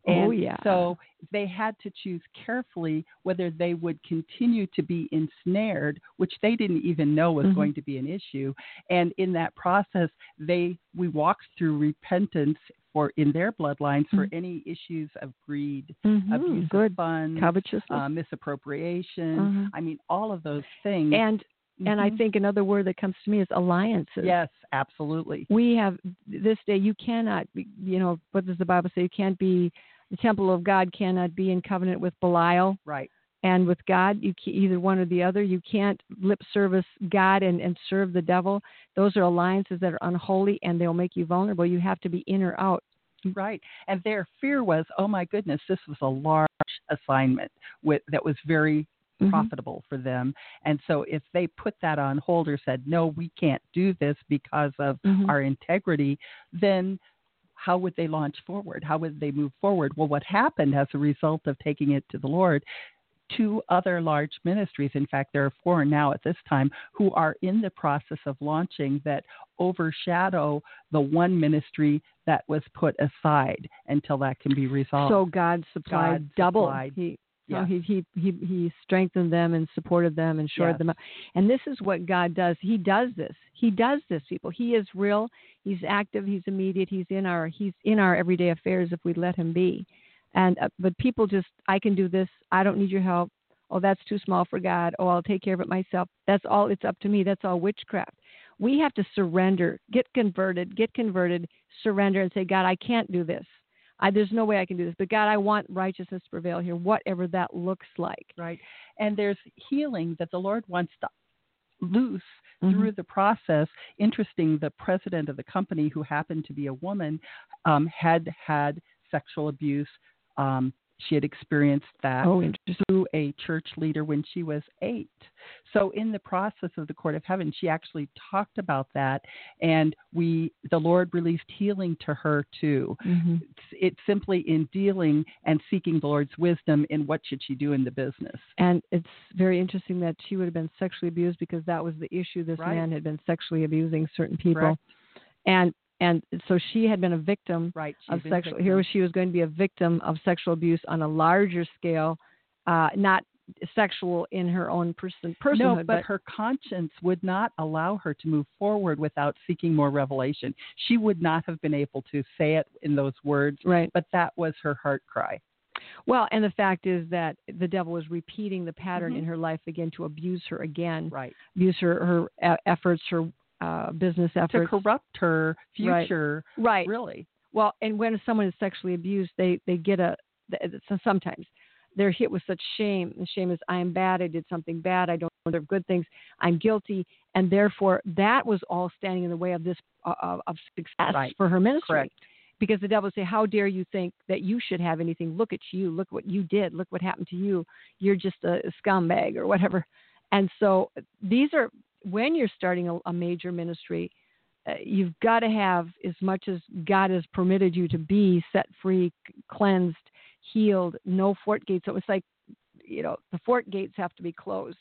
Oh, And yeah. so they had to choose carefully whether they would continue to be ensnared, which they didn't even know was Mhm. going to be an issue. And in that process, they we walked through repentance for in their bloodlines for Mhm. any issues of greed, Mhm. abuse Good of funds, covetousness. uh, misappropriation. Mhm. I mean, all of those things. and And I Mhm. think another word that comes to me is alliances. Yes, absolutely. We have this day. You cannot, be, you know, what does the Bible say? You can't be the temple of God cannot be in covenant with Belial Right. and with God. You can, either one or the other. You can't lip service God and, and serve the devil. Those are alliances that are unholy and they'll make you vulnerable. You have to be in or out. Right. And their fear was, oh my goodness, this was a large assignment with that was very Mhm. profitable for them. And so if they put that on hold or said, no, we can't do this because of Mhm. our integrity, then how would they launch forward? How would they move forward? Well, what happened as a result of taking it to the Lord, two other large ministries, in fact, there are four now at this time, who are in the process of launching that overshadow the one ministry that was put aside until that can be resolved. So God supplied God double. supplied. He, no, Yes. he, he he he strengthened them and supported them and shored Yes. them up. And this is what God does. He does this. He does this, people. He is real. He's active. He's immediate. He's in our he's in our everyday affairs if we let him be. And uh, but people just I can do this. I don't need your help. Oh, that's too small for God. Oh, I'll take care of it myself. That's all. It's up to me. That's all witchcraft. We have to surrender, get converted, get converted, surrender, and say, God, I can't do this. I, there's no way I can do this. But God, I want righteousness to prevail here, whatever that looks like. right? And there's healing that the Lord wants to loose Mhm. through the process. Interesting, the president of the company, who happened to be a woman, um, had had sexual abuse. Um, she had experienced that Oh, through a church leader when she was eight. So, in the process of the court of heaven, she actually talked about that, and we, the Lord, released healing to her too. hmm It's, it's simply in dealing and seeking the Lord's wisdom in what should she do in the business. And it's very interesting that she would have been sexually abused because that was the issue. This Right. man had been sexually abusing certain people, Correct. and and so she had been a victim Right. of sexual. victim. Here she was going to be a victim of sexual abuse on a larger scale, uh, not sexual in her own person personhood, No, but, her conscience would not allow her to move forward without seeking more revelation. She would not have been able to say it in those words, right. but that was her heart cry. Well, and the fact is that the devil was repeating the pattern Mhm. in her life again to abuse her again, Right. abuse her her efforts, her uh, business effort. To corrupt her future, right. really. Well, and when someone is sexually abused, they they get a so sometimes they're hit with such shame. The shame is I am bad. I did something bad. I don't deserve good things. I'm guilty, and therefore that was all standing in the way of this uh, of- of success Right. for her ministry. Correct. Because the devil would say, "How dare you think that you should have anything? Look at you. Look what you did. Look what happened to you. You're just a scumbag or whatever." And so these are when you're starting a, a major ministry, uh, you've got to have as much as God has permitted you to be set free, cleansed, healed, no fort gates. So it's like, you know, the fort gates have to be closed.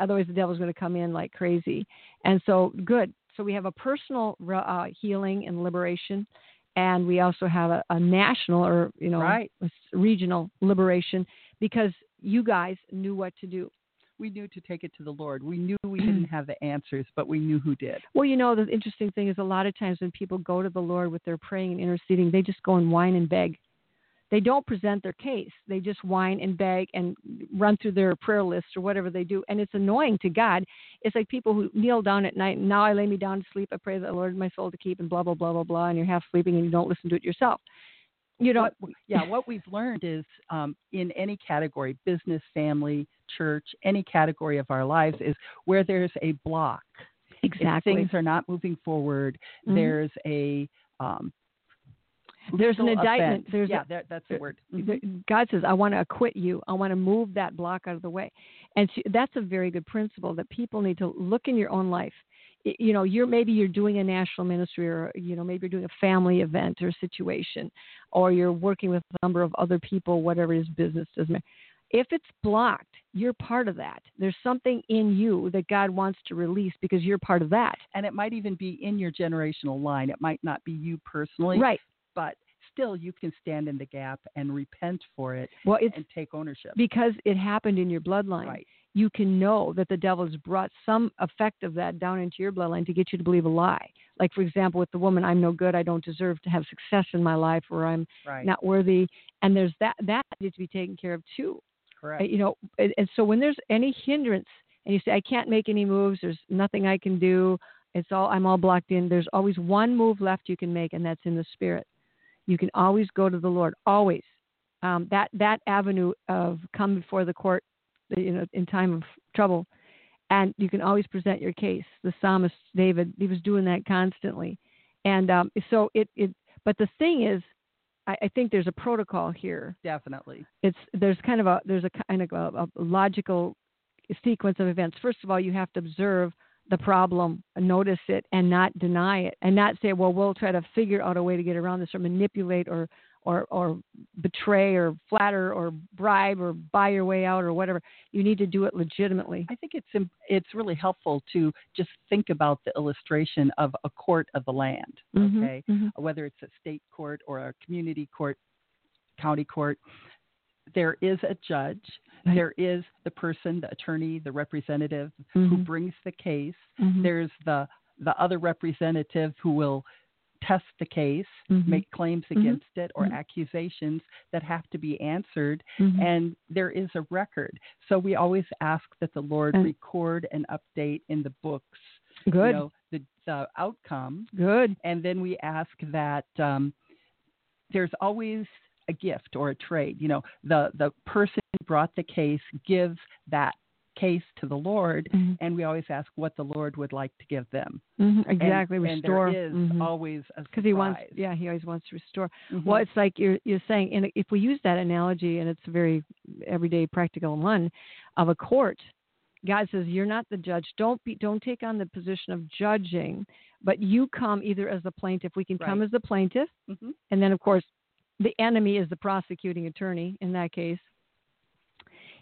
Otherwise, the devil's going to come in like crazy. And so, good. So we have a personal uh, healing and liberation, and we also have a, a national or you know Right. regional liberation because you guys knew what to do. We knew to take it to the Lord. We knew we [clears throat] didn't have the answers, but we knew who did. Well, you know, the interesting thing is a lot of times when people go to the Lord with their praying and interceding, they just go and whine and beg. They don't present their case. They just whine and beg and run through their prayer list or whatever they do. And it's annoying to God. It's like people who kneel down at night and now I lay me down to sleep. I pray that the Lord my soul to keep and blah, blah, blah, blah, blah. And you're half sleeping and you don't listen to it yourself. You know, what, yeah, what we've learned is um, in any category, business, family, church, any category of our lives, is where there's a block. If exactly. things are not moving forward, Mhm. there's a um, There's an indictment. offense. There's a- yeah, there, that's the word. Mhm. God says, I want to acquit you. I want to move that block out of the way. And so that's a very good principle that people need to look in your own life. You know, you're maybe you're doing a national ministry or, you know, maybe you're doing a family event or situation, or you're working with a number of other people, whatever it is, business doesn't matter. If it's blocked, you're part of that. There's something in you that God wants to release because you're part of that. And it might even be in your generational line. It might not be you personally, Right. but still you can stand in the gap and repent for it Well, and take ownership. because it happened in your bloodline. Right. You can know that the devil's brought some effect of that down into your bloodline to get you to believe a lie. Like, for example, with the woman, I'm no good, I don't deserve to have success in my life, or I'm Right. not worthy. And there's that, that needs to be taken care of too. Correct. Uh, You know, and, and so when there's any hindrance, and you say, I can't make any moves. There's nothing I can do. It's all I'm all blocked in. There's always one move left you can make, and that's in the spirit. You can always go to the Lord. Always. Um, that that avenue of come before the court, you know, in time of trouble, and you can always present your case. The psalmist David, he was doing that constantly, and um, so it it. But the thing is, I, I think there's a protocol here. Definitely. It's there's kind of a there's a kind of a, a logical sequence of events. First of all, you have to observe the problem, notice it, and not deny it, and not say, "Well, we'll try to figure out a way to get around this, or manipulate, or or or betray, or flatter, or bribe, or buy your way out, or whatever." You need to do it legitimately. I think it's it's really helpful to just think about the illustration of a court of the land. Mhm, Okay, mhm. whether it's a state court or a community court, county court, there is a judge. There is the person, the attorney, the representative who Mhm, brings the case. mhm, There's the the other representative who will test the case, mhm, make claims Mhm. against it, or Mhm. accusations that have to be answered mhm. and there is a record. So we always ask that the Lord And- record and update in the books, good, you know, the the outcome, good. and then we ask that um, there's always a gift or a trade. You know, the the person who brought the case gives that case to the Lord, Mhm, and we always ask what the Lord would like to give them. mhm, And- Exactly. and, restore. there is Mhm. always because he wants yeah he always wants to restore Mhm. well it's like you're you're saying and if we use that analogy and it's a very everyday practical one of a court god says you're not the judge don't be don't take on the position of judging but you come either as the plaintiff we can come as the plaintiff Mhm. and then of course the enemy is the prosecuting attorney in that case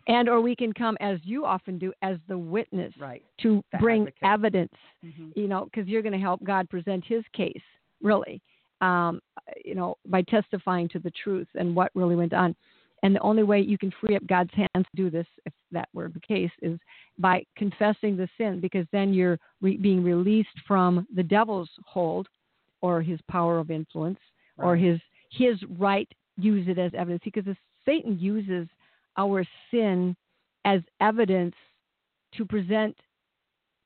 and or we can come as you often do as the witness right. to The bring advocate. evidence Mhm. you know, because you're going to help God present His case, really, um, you know, by testifying to the truth and what really went on. And the only way you can free up God's hands to do this, if that were the case, is by confessing the sin, because then you're re- being released from the devil's hold, or his power of influence, or his his right use it as evidence. Because if Satan uses our sin as evidence to present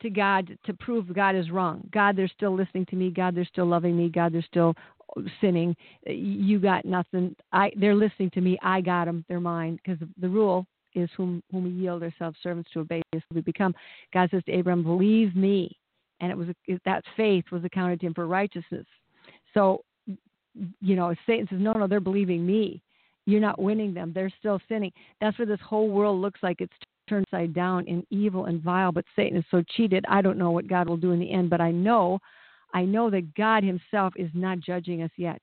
to God to prove God is wrong. God, they're still listening to me. God, they're still loving me. God, they're still sinning. You got nothing. I they're listening to me. I got them. They're mine. Because the rule is whom whom we yield ourselves servants to obey is we become. God says to Abraham, "Believe me," and it was that faith was accounted to him for righteousness. So, you know, Satan says, "No, no, they're believing me." You're not winning them. They're still sinning. That's what this whole world looks like. It's turned upside down in evil and vile. But Satan is so cheated. I don't know what God will do in the end, but I know, I know that God Himself is not judging us yet.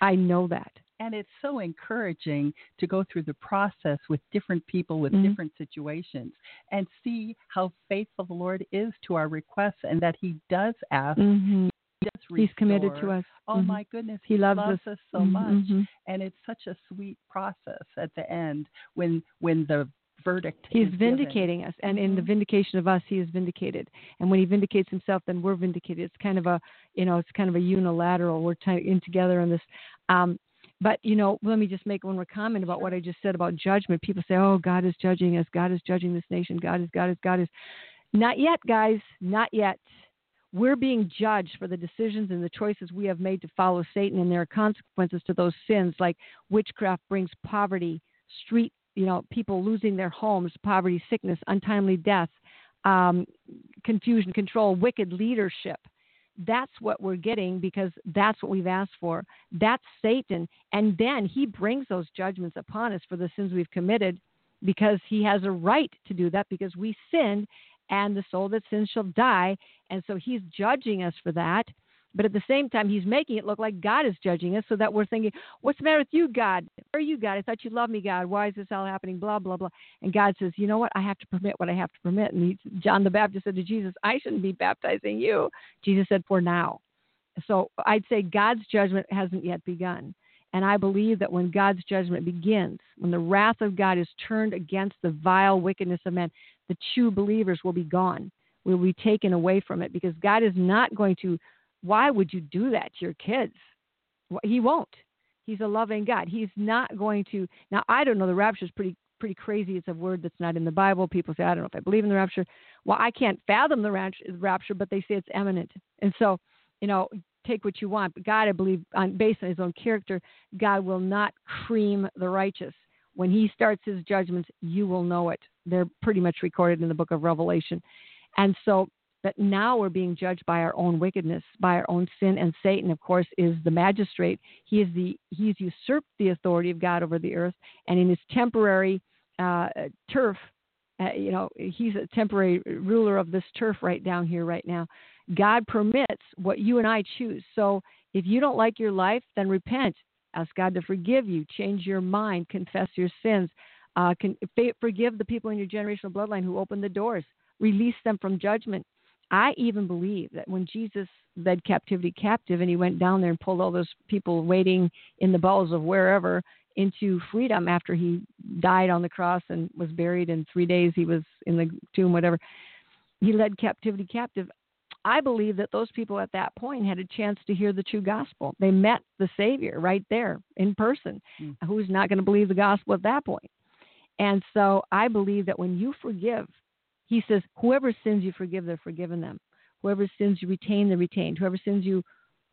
I know that. and it's so encouraging to go through the process with different people with Mhm. different situations and see how faithful the Lord is to our requests and that He does ask. Mm-hmm. He does He's committed to us. Oh Mhm. my goodness, He loves us. us so Mhm, much, mhm. and it's such a sweet process at the end when when the verdict. He's is given. vindicating us, and in the Mhm. vindication of us, He is vindicated. And when He vindicates Himself, then we're vindicated. It's kind of a, you know, it's kind of a unilateral. We're t- in together on this. Um, but you know, let me just make one more comment about what I just said about judgment. People say, "Oh, God is judging us. God is judging this nation. God is, God is, God is." Not yet, guys. Not yet. We're being judged for the decisions and the choices we have made to follow Satan, and there are consequences to those sins, like witchcraft brings poverty, street, you know, people losing their homes, poverty, sickness, untimely death, um, confusion, control, wicked leadership. That's what we're getting because that's what we've asked for. That's Satan. And then he brings those judgments upon us for the sins we've committed because he has a right to do that because we sinned and the soul that sins shall die. And so he's judging us for that. But at the same time, he's making it look like God is judging us so that we're thinking, What's the matter with you, God? Where are you, God? I thought you loved me, God. Why is this all happening? Blah, blah, blah. And God says, You know what? I have to permit what I have to permit. And he, John the Baptist said to Jesus, I shouldn't be baptizing you. Jesus said, For now. So I'd say God's judgment hasn't yet begun. And I believe that when God's judgment begins, when the wrath of God is turned against the vile wickedness of men, the true believers will be gone, will be taken away from it because God is not going to. Why would you do that to your kids? He won't. He's a loving God. He's not going to. Now, I don't know. The rapture is pretty pretty crazy. It's a word that's not in the Bible. People say, I don't know if I believe in the rapture. Well, I can't fathom the rapture, but they say it's imminent. And so, you know, take what you want. But God, I believe, on, based on his own character, God will not cream the righteous. When he starts his judgments, you will know it. They're pretty much recorded in the book of Revelation. And so but now we're being judged by our own wickedness, by our own sin, and Satan, of course, is the magistrate. He is the he's usurped the authority of God over the earth, and in his temporary uh, turf, uh, you know, he's a temporary ruler of this turf right down here, right now. God permits what you and I choose. So if you don't like your life, then repent. Ask God to forgive you. Change your mind. Confess your sins. Uh, can, forgive the people in your generational bloodline who opened the doors. Release them from judgment. I even believe that when Jesus led captivity captive and he went down there and pulled all those people waiting in the bowels of wherever into freedom after he died on the cross and was buried in three days he was in the tomb whatever he led captivity captive i believe that those people at that point had a chance to hear the true gospel they met the savior right there in person mm. who's not going to believe the gospel at that point? and so i believe that when you forgive he says, Whoever sins you forgive, they're forgiven them. Whoever sins you retain, they're retained. Whoever sins you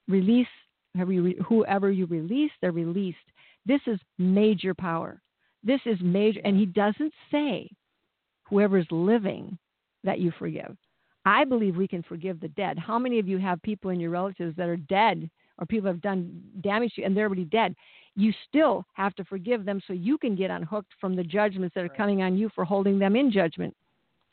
release, whoever you, re- whoever you release, they're released. This is major power. This is major. And he doesn't say, whoever's living, that you forgive. I believe we can forgive the dead. How many of you have people in your relatives that are dead or people have done damage to you and they're already dead? You still have to forgive them so you can get unhooked from the judgments that are coming on you for holding them in judgment.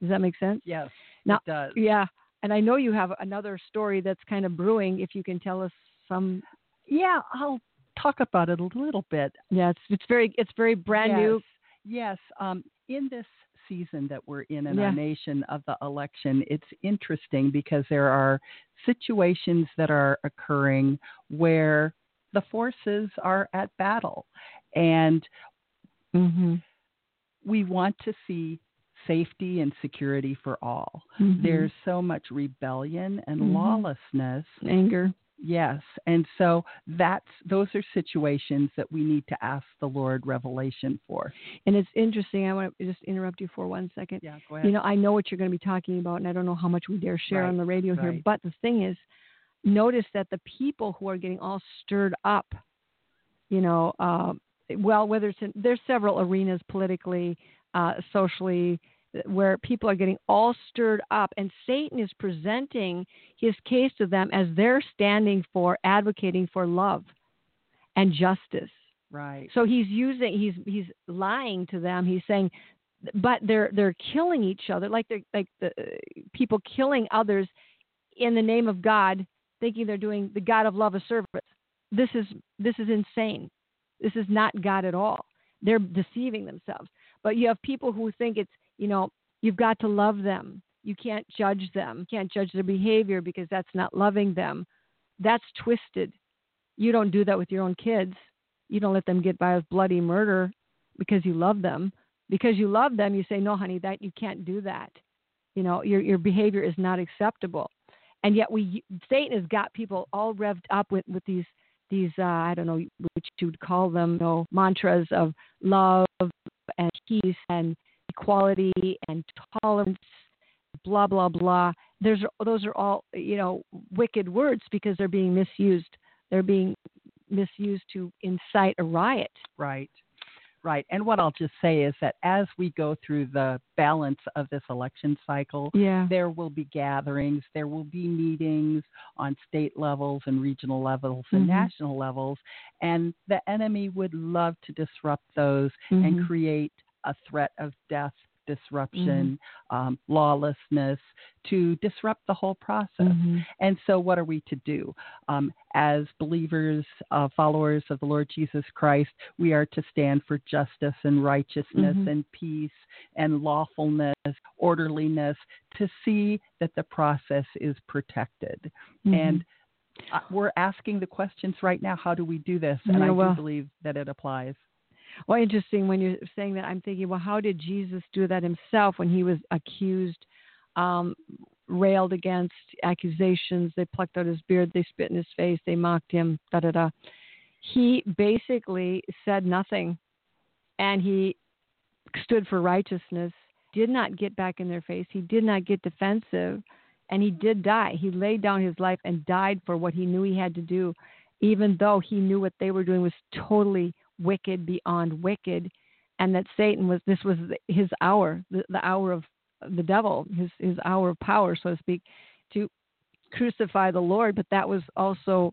Does that make sense? Yes. Now, it does. Yeah. And I know you have another story that's kind of brewing. If you can tell us some. Yeah, I'll talk about it a little bit. Yeah, it's it's very it's very brand yes. new. Yes. Um, in this season that we're in in yeah. our nation of the election, it's interesting because there are situations that are occurring where the forces are at battle, and mm-hmm. we want to see safety and security for all. Mm-hmm. There's so much rebellion and mm-hmm. lawlessness, anger. Yes, and so that's those are situations that we need to ask the Lord revelation for. And it's interesting. I want to just interrupt you for one second. Yeah, go ahead. You know, I know what you're going to be talking about, and I don't know how much we dare share right, on the radio right. here. But the thing is, notice that the people who are getting all stirred up, you know, uh, well, whether it's in, there's several arenas politically, uh, socially, where people are getting all stirred up, and Satan is presenting his case to them as they're standing for advocating for love and justice. Right. So he's using he's he's lying to them. He's saying, but they're they're killing each other like they're like the uh, people killing others in the name of God, thinking they're doing the God of love a service. This is this is insane. This is not God at all. They're deceiving themselves. But you have people who think it's you know, you've got to love them. You can't judge them. You can't judge their behavior because that's not loving them. That's twisted. You don't do that with your own kids. You don't let them get by with bloody murder because you love them. Because you love them, you say, "No, honey, that you can't do that." You know, your your behavior is not acceptable. And yet we Satan has got people all revved up with with these these uh, I don't know which you would call them you know, mantras of love and peace and equality and tolerance, blah blah blah. There's those are all you know wicked words because they're being misused. They're being misused to incite a riot. Right. Right. And what I'll just say is that as we go through the balance of this election cycle, yeah. there will be gatherings, there will be meetings on state levels and regional levels and mm-hmm. national levels. And the enemy would love to disrupt those mm-hmm. and create a threat of death, disruption, mm-hmm. um, lawlessness to disrupt the whole process. Mm-hmm. And so, what are we to do? Um, as believers, uh, followers of the Lord Jesus Christ, we are to stand for justice and righteousness mm-hmm. and peace and lawfulness, orderliness, to see that the process is protected. Mm-hmm. And uh, we're asking the questions right now how do we do this? And yeah, I well, do believe that it applies. Well, interesting when you're saying that. I'm thinking, well, how did Jesus do that himself when he was accused, um, railed against, accusations? They plucked out his beard, they spit in his face, they mocked him, da da da. He basically said nothing, and he stood for righteousness, did not get back in their face. He did not get defensive, and he did die. He laid down his life and died for what he knew he had to do, even though he knew what they were doing was totally wicked beyond wicked, and that Satan was this was his hour, the, the hour of the devil, his his hour of power, so to speak, to crucify the Lord. But that was also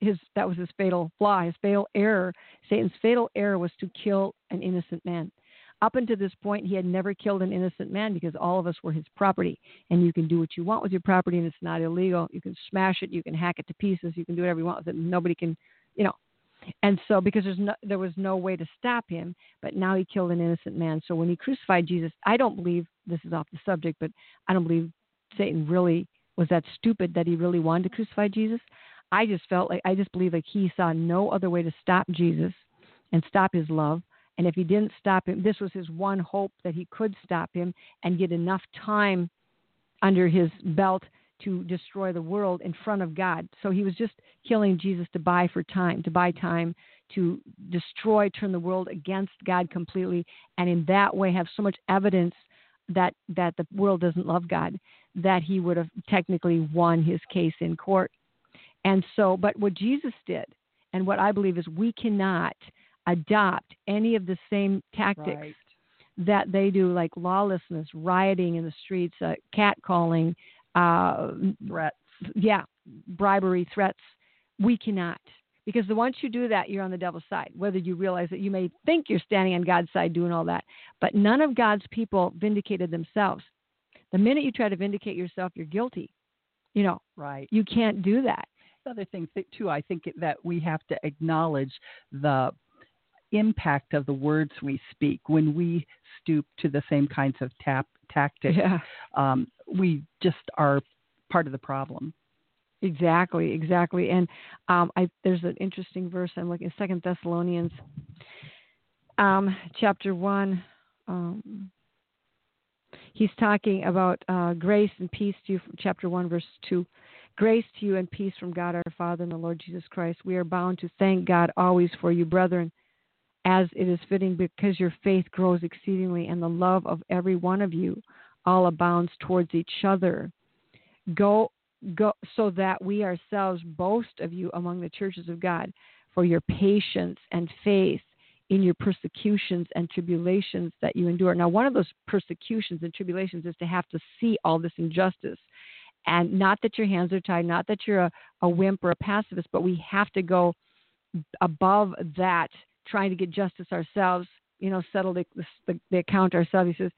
his that was his fatal flaw, his fatal error. Satan's fatal error was to kill an innocent man. Up until this point, he had never killed an innocent man because all of us were his property. And you can do what you want with your property, and it's not illegal. You can smash it, you can hack it to pieces, you can do whatever you want with it. Nobody can, you know. And so, because there's no, there was no way to stop him, but now he killed an innocent man. So when he crucified Jesus, I don't believe this is off the subject, but I don't believe Satan really was that stupid that he really wanted to crucify Jesus. I just felt like I just believe like he saw no other way to stop Jesus and stop his love. And if he didn't stop him, this was his one hope that he could stop him and get enough time under his belt to destroy the world in front of God. So he was just killing Jesus to buy for time, to buy time to destroy, turn the world against God completely, and in that way have so much evidence that that the world doesn't love God that he would have technically won his case in court. And so, but what Jesus did, and what I believe is we cannot adopt any of the same tactics Right. that they do, like lawlessness, rioting in the streets, uh, catcalling, uh, Threats. yeah, bribery, threats. We cannot. Because the once you do that, you're on the devil's side. Whether you realize that you may think you're standing on God's side doing all that, but none of God's people vindicated themselves. The minute you try to vindicate yourself, you're guilty. You know, Right. you can't do that. other thing too i think that we have to acknowledge the impact of the words we speak when we stoop to the same kinds of tap tactics Yeah, um, we just are part of the problem exactly, exactly. And um, I, there's an interesting verse I'm looking Second Thessalonians, um, chapter one. Um, he's talking about uh, grace and peace to you, from chapter 1, verse 2. Grace to you and peace from God our Father and the Lord Jesus Christ. We are bound to thank God always for you, brethren, as it is fitting, because your faith grows exceedingly, and the love of every one of you all abounds towards each other. Go, go, so that we ourselves boast of you among the churches of God for your patience and faith in your persecutions and tribulations that you endure. Now, one of those persecutions and tribulations is to have to see all this injustice. And not that your hands are tied, not that you're a, a wimp or a pacifist, but we have to go above that, trying to get justice ourselves, you know, settle the, the, the account ourselves. He says,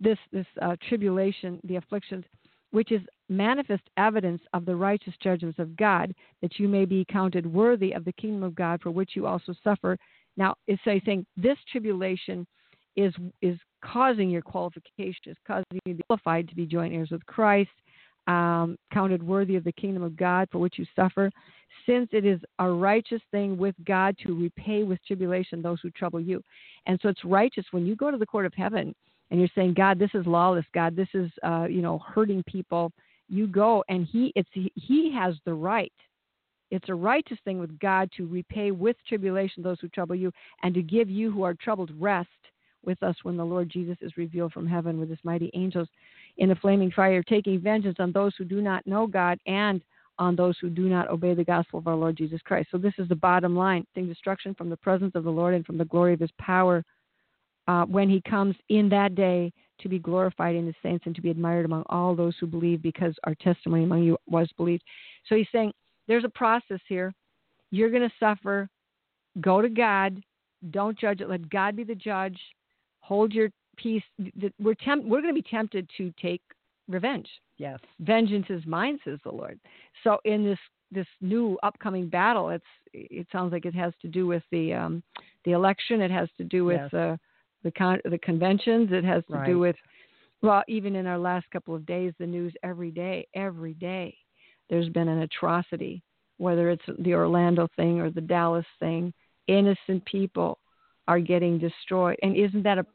this, this uh, tribulation, the afflictions, which is manifest evidence of the righteous judgments of God, that you may be counted worthy of the kingdom of God, for which you also suffer. Now, it's saying this tribulation is is causing your qualification, is causing you to be qualified to be joint heirs with Christ, um, counted worthy of the kingdom of God, for which you suffer, since it is a righteous thing with God to repay with tribulation those who trouble you. And so it's righteous when you go to the court of heaven and you're saying, God, this is lawless. God, this is uh, you know hurting people. You go and he it's he has the right. It's a righteous thing with God to repay with tribulation those who trouble you, and to give you who are troubled rest with us when the Lord Jesus is revealed from heaven with his mighty angels in a flaming fire, taking vengeance on those who do not know God and on those who do not obey the gospel of our Lord Jesus Christ. So this is the bottom line: thing destruction from the presence of the Lord and from the glory of His power uh, when He comes in that day to be glorified in the saints and to be admired among all those who believe, because our testimony among you was believed. So He's saying there's a process here. You're going to suffer. Go to God. Don't judge it. Let God be the judge. Hold your peace. We're temp- we're going to be tempted to take revenge yes vengeance is mine says the lord so in this this new upcoming battle it's it sounds like it has to do with the um the election it has to do with Yes. uh, the con- the conventions it has to Right. do with well even in our last couple of days the news every day every day there's been an atrocity whether it's the Orlando thing or the Dallas thing innocent people are getting destroyed and isn't that a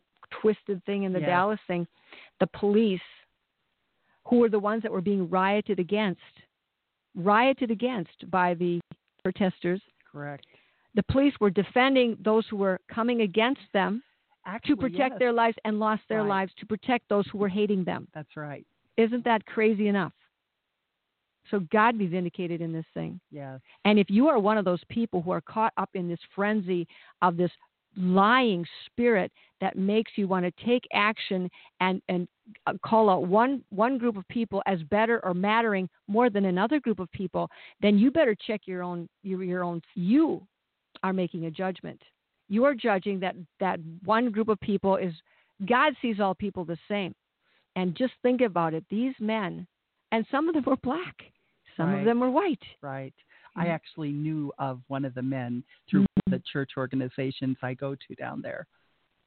twisted thing in the. Dallas thing the police who were the ones that were being rioted against, rioted against by the protesters. correct The police were defending those who were coming against them, Actually, to protect yes, their lives and lost their Right. lives to protect those who were hating them. That's right. Isn't that crazy enough? So God be vindicated in this thing. Yes. And if you are one of those people who are caught up in this frenzy of this lying spirit that makes you want to take action and and uh, call out one one group of people as better or mattering more than another group of people, then you better check your own your, your own you are making a judgment. You are judging that that one group of people is God sees all people the same. And just think about it. These men, and some of them were black, some Right. of them were white. Right. I Mhm. actually knew of one of the men through Mhm. The church organizations I go to down there.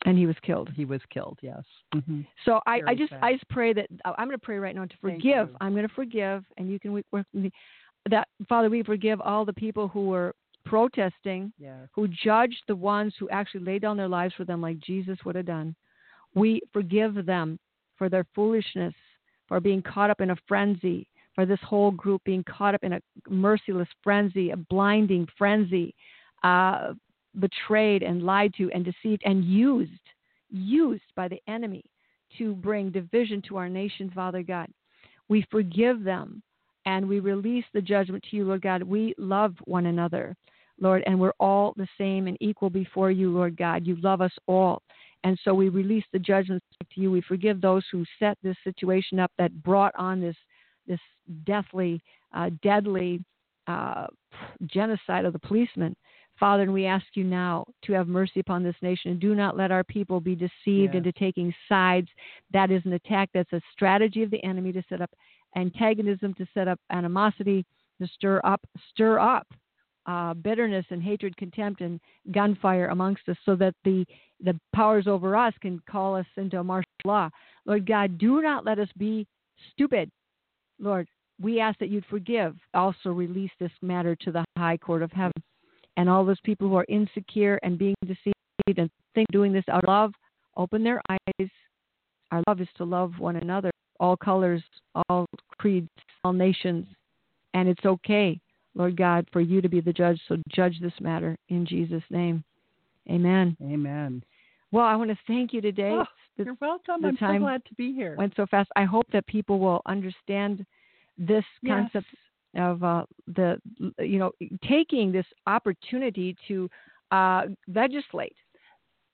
And he was killed. He was killed. Yes. hmm So I, I just sad. I just pray that uh, I'm going to pray right now to forgive. I'm going to forgive, and you can work with me. That Father, we forgive all the people who were protesting, Yes. who judged the ones who actually laid down their lives for them, like Jesus would have done. We forgive them for their foolishness, for being caught up in a frenzy, for this whole group being caught up in a merciless frenzy, a blinding frenzy, uh, betrayed and lied to and deceived and used, used by the enemy to bring division to our nation, Father God. We forgive them and we release the judgment to you, Lord God. We love one another, Lord, and we're all the same and equal before you, Lord God. You love us all. And so we release the judgments back to you. We forgive those who set this situation up that brought on this this deathly, uh, deadly uh, genocide of the policemen. Father, and we ask you now to have mercy upon this nation and do not let our people be deceived into taking sides. That is an attack. That's a strategy of the enemy to set up antagonism, to set up animosity, to stir up, stir up uh, bitterness and hatred, contempt, and gunfire amongst us, so that the the powers over us can call us into a martial law. Lord God, do not let us be stupid. Lord, we ask that you'd forgive. Also, release this matter to the high court of heaven. And all those people who are insecure and being deceived and think doing this out of love, open their eyes. Our love is to love one another, all colors, all creeds, all nations. And it's okay, Lord God, for you to be the judge. So judge this matter in Jesus' name. Amen. Amen. Well, I want to thank you today. Oh, This You're welcome. the I'm so glad to be here. went so fast. I hope that people will understand this Yes. concept of uh, the you know taking this opportunity to uh, legislate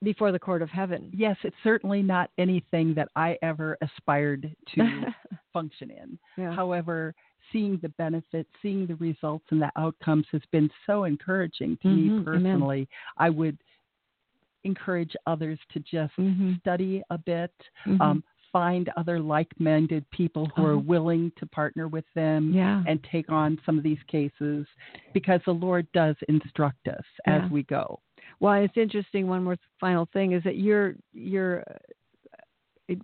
before the court of heaven. Yes, it's certainly not anything that I ever aspired to [laughs] function in. yeah. However, seeing the benefits, seeing the results and the outcomes has been so encouraging to Mhm, me amen. personally. I would encourage others to just Mhm. study a bit, Mhm. um, find other like-minded people who are Uh-huh. willing to partner with them yeah. and take on some of these cases because the Lord does instruct us Yeah. as we go. Well, it's interesting. One more final thing is that you're you're.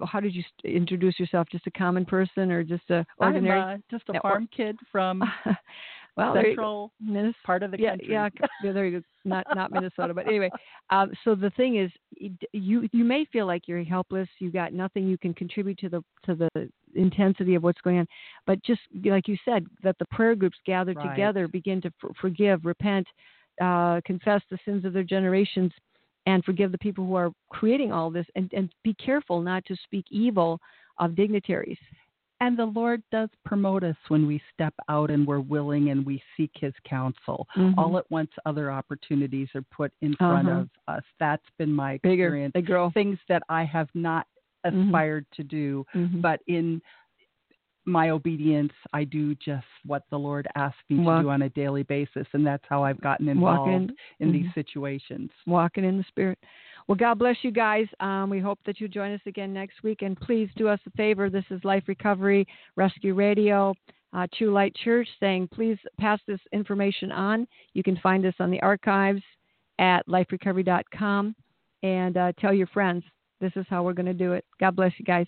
How did you introduce yourself? Just a common person, or just a ordinary? I'm uh, just a farm kid from [laughs] well, there you go. central Minnes- part of the yeah, country. yeah, yeah, there you go. Not not Minnesota, but anyway. Um, so the thing is, you you may feel like you're helpless. You got nothing you can contribute to the to the intensity of what's going on. But just like you said, that the prayer groups gather Right. together, begin to for, forgive, repent, uh, confess the sins of their generations, and forgive the people who are creating all this. And and be careful not to speak evil of dignitaries. And the Lord does promote us when we step out and we're willing and we seek His counsel. Mhm. All at once, other opportunities are put in front Uh-huh. of us. That's been my bigger, experience. they grow. Things that I have not Mhm. aspired to do, Mhm. but in my obedience, I do just what the Lord asks me Walk- to do on a daily basis, and that's how I've gotten involved Walking in Mhm. these situations. walking in the spirit. Well, God bless you guys. Um, we hope that you join us again next week. And please do us a favor. This is Life Recovery Rescue Radio, uh, True Light Church, saying please pass this information on. You can find us on the archives at liferecovery.com and uh, tell your friends. This is how we're going to do it. God bless you guys.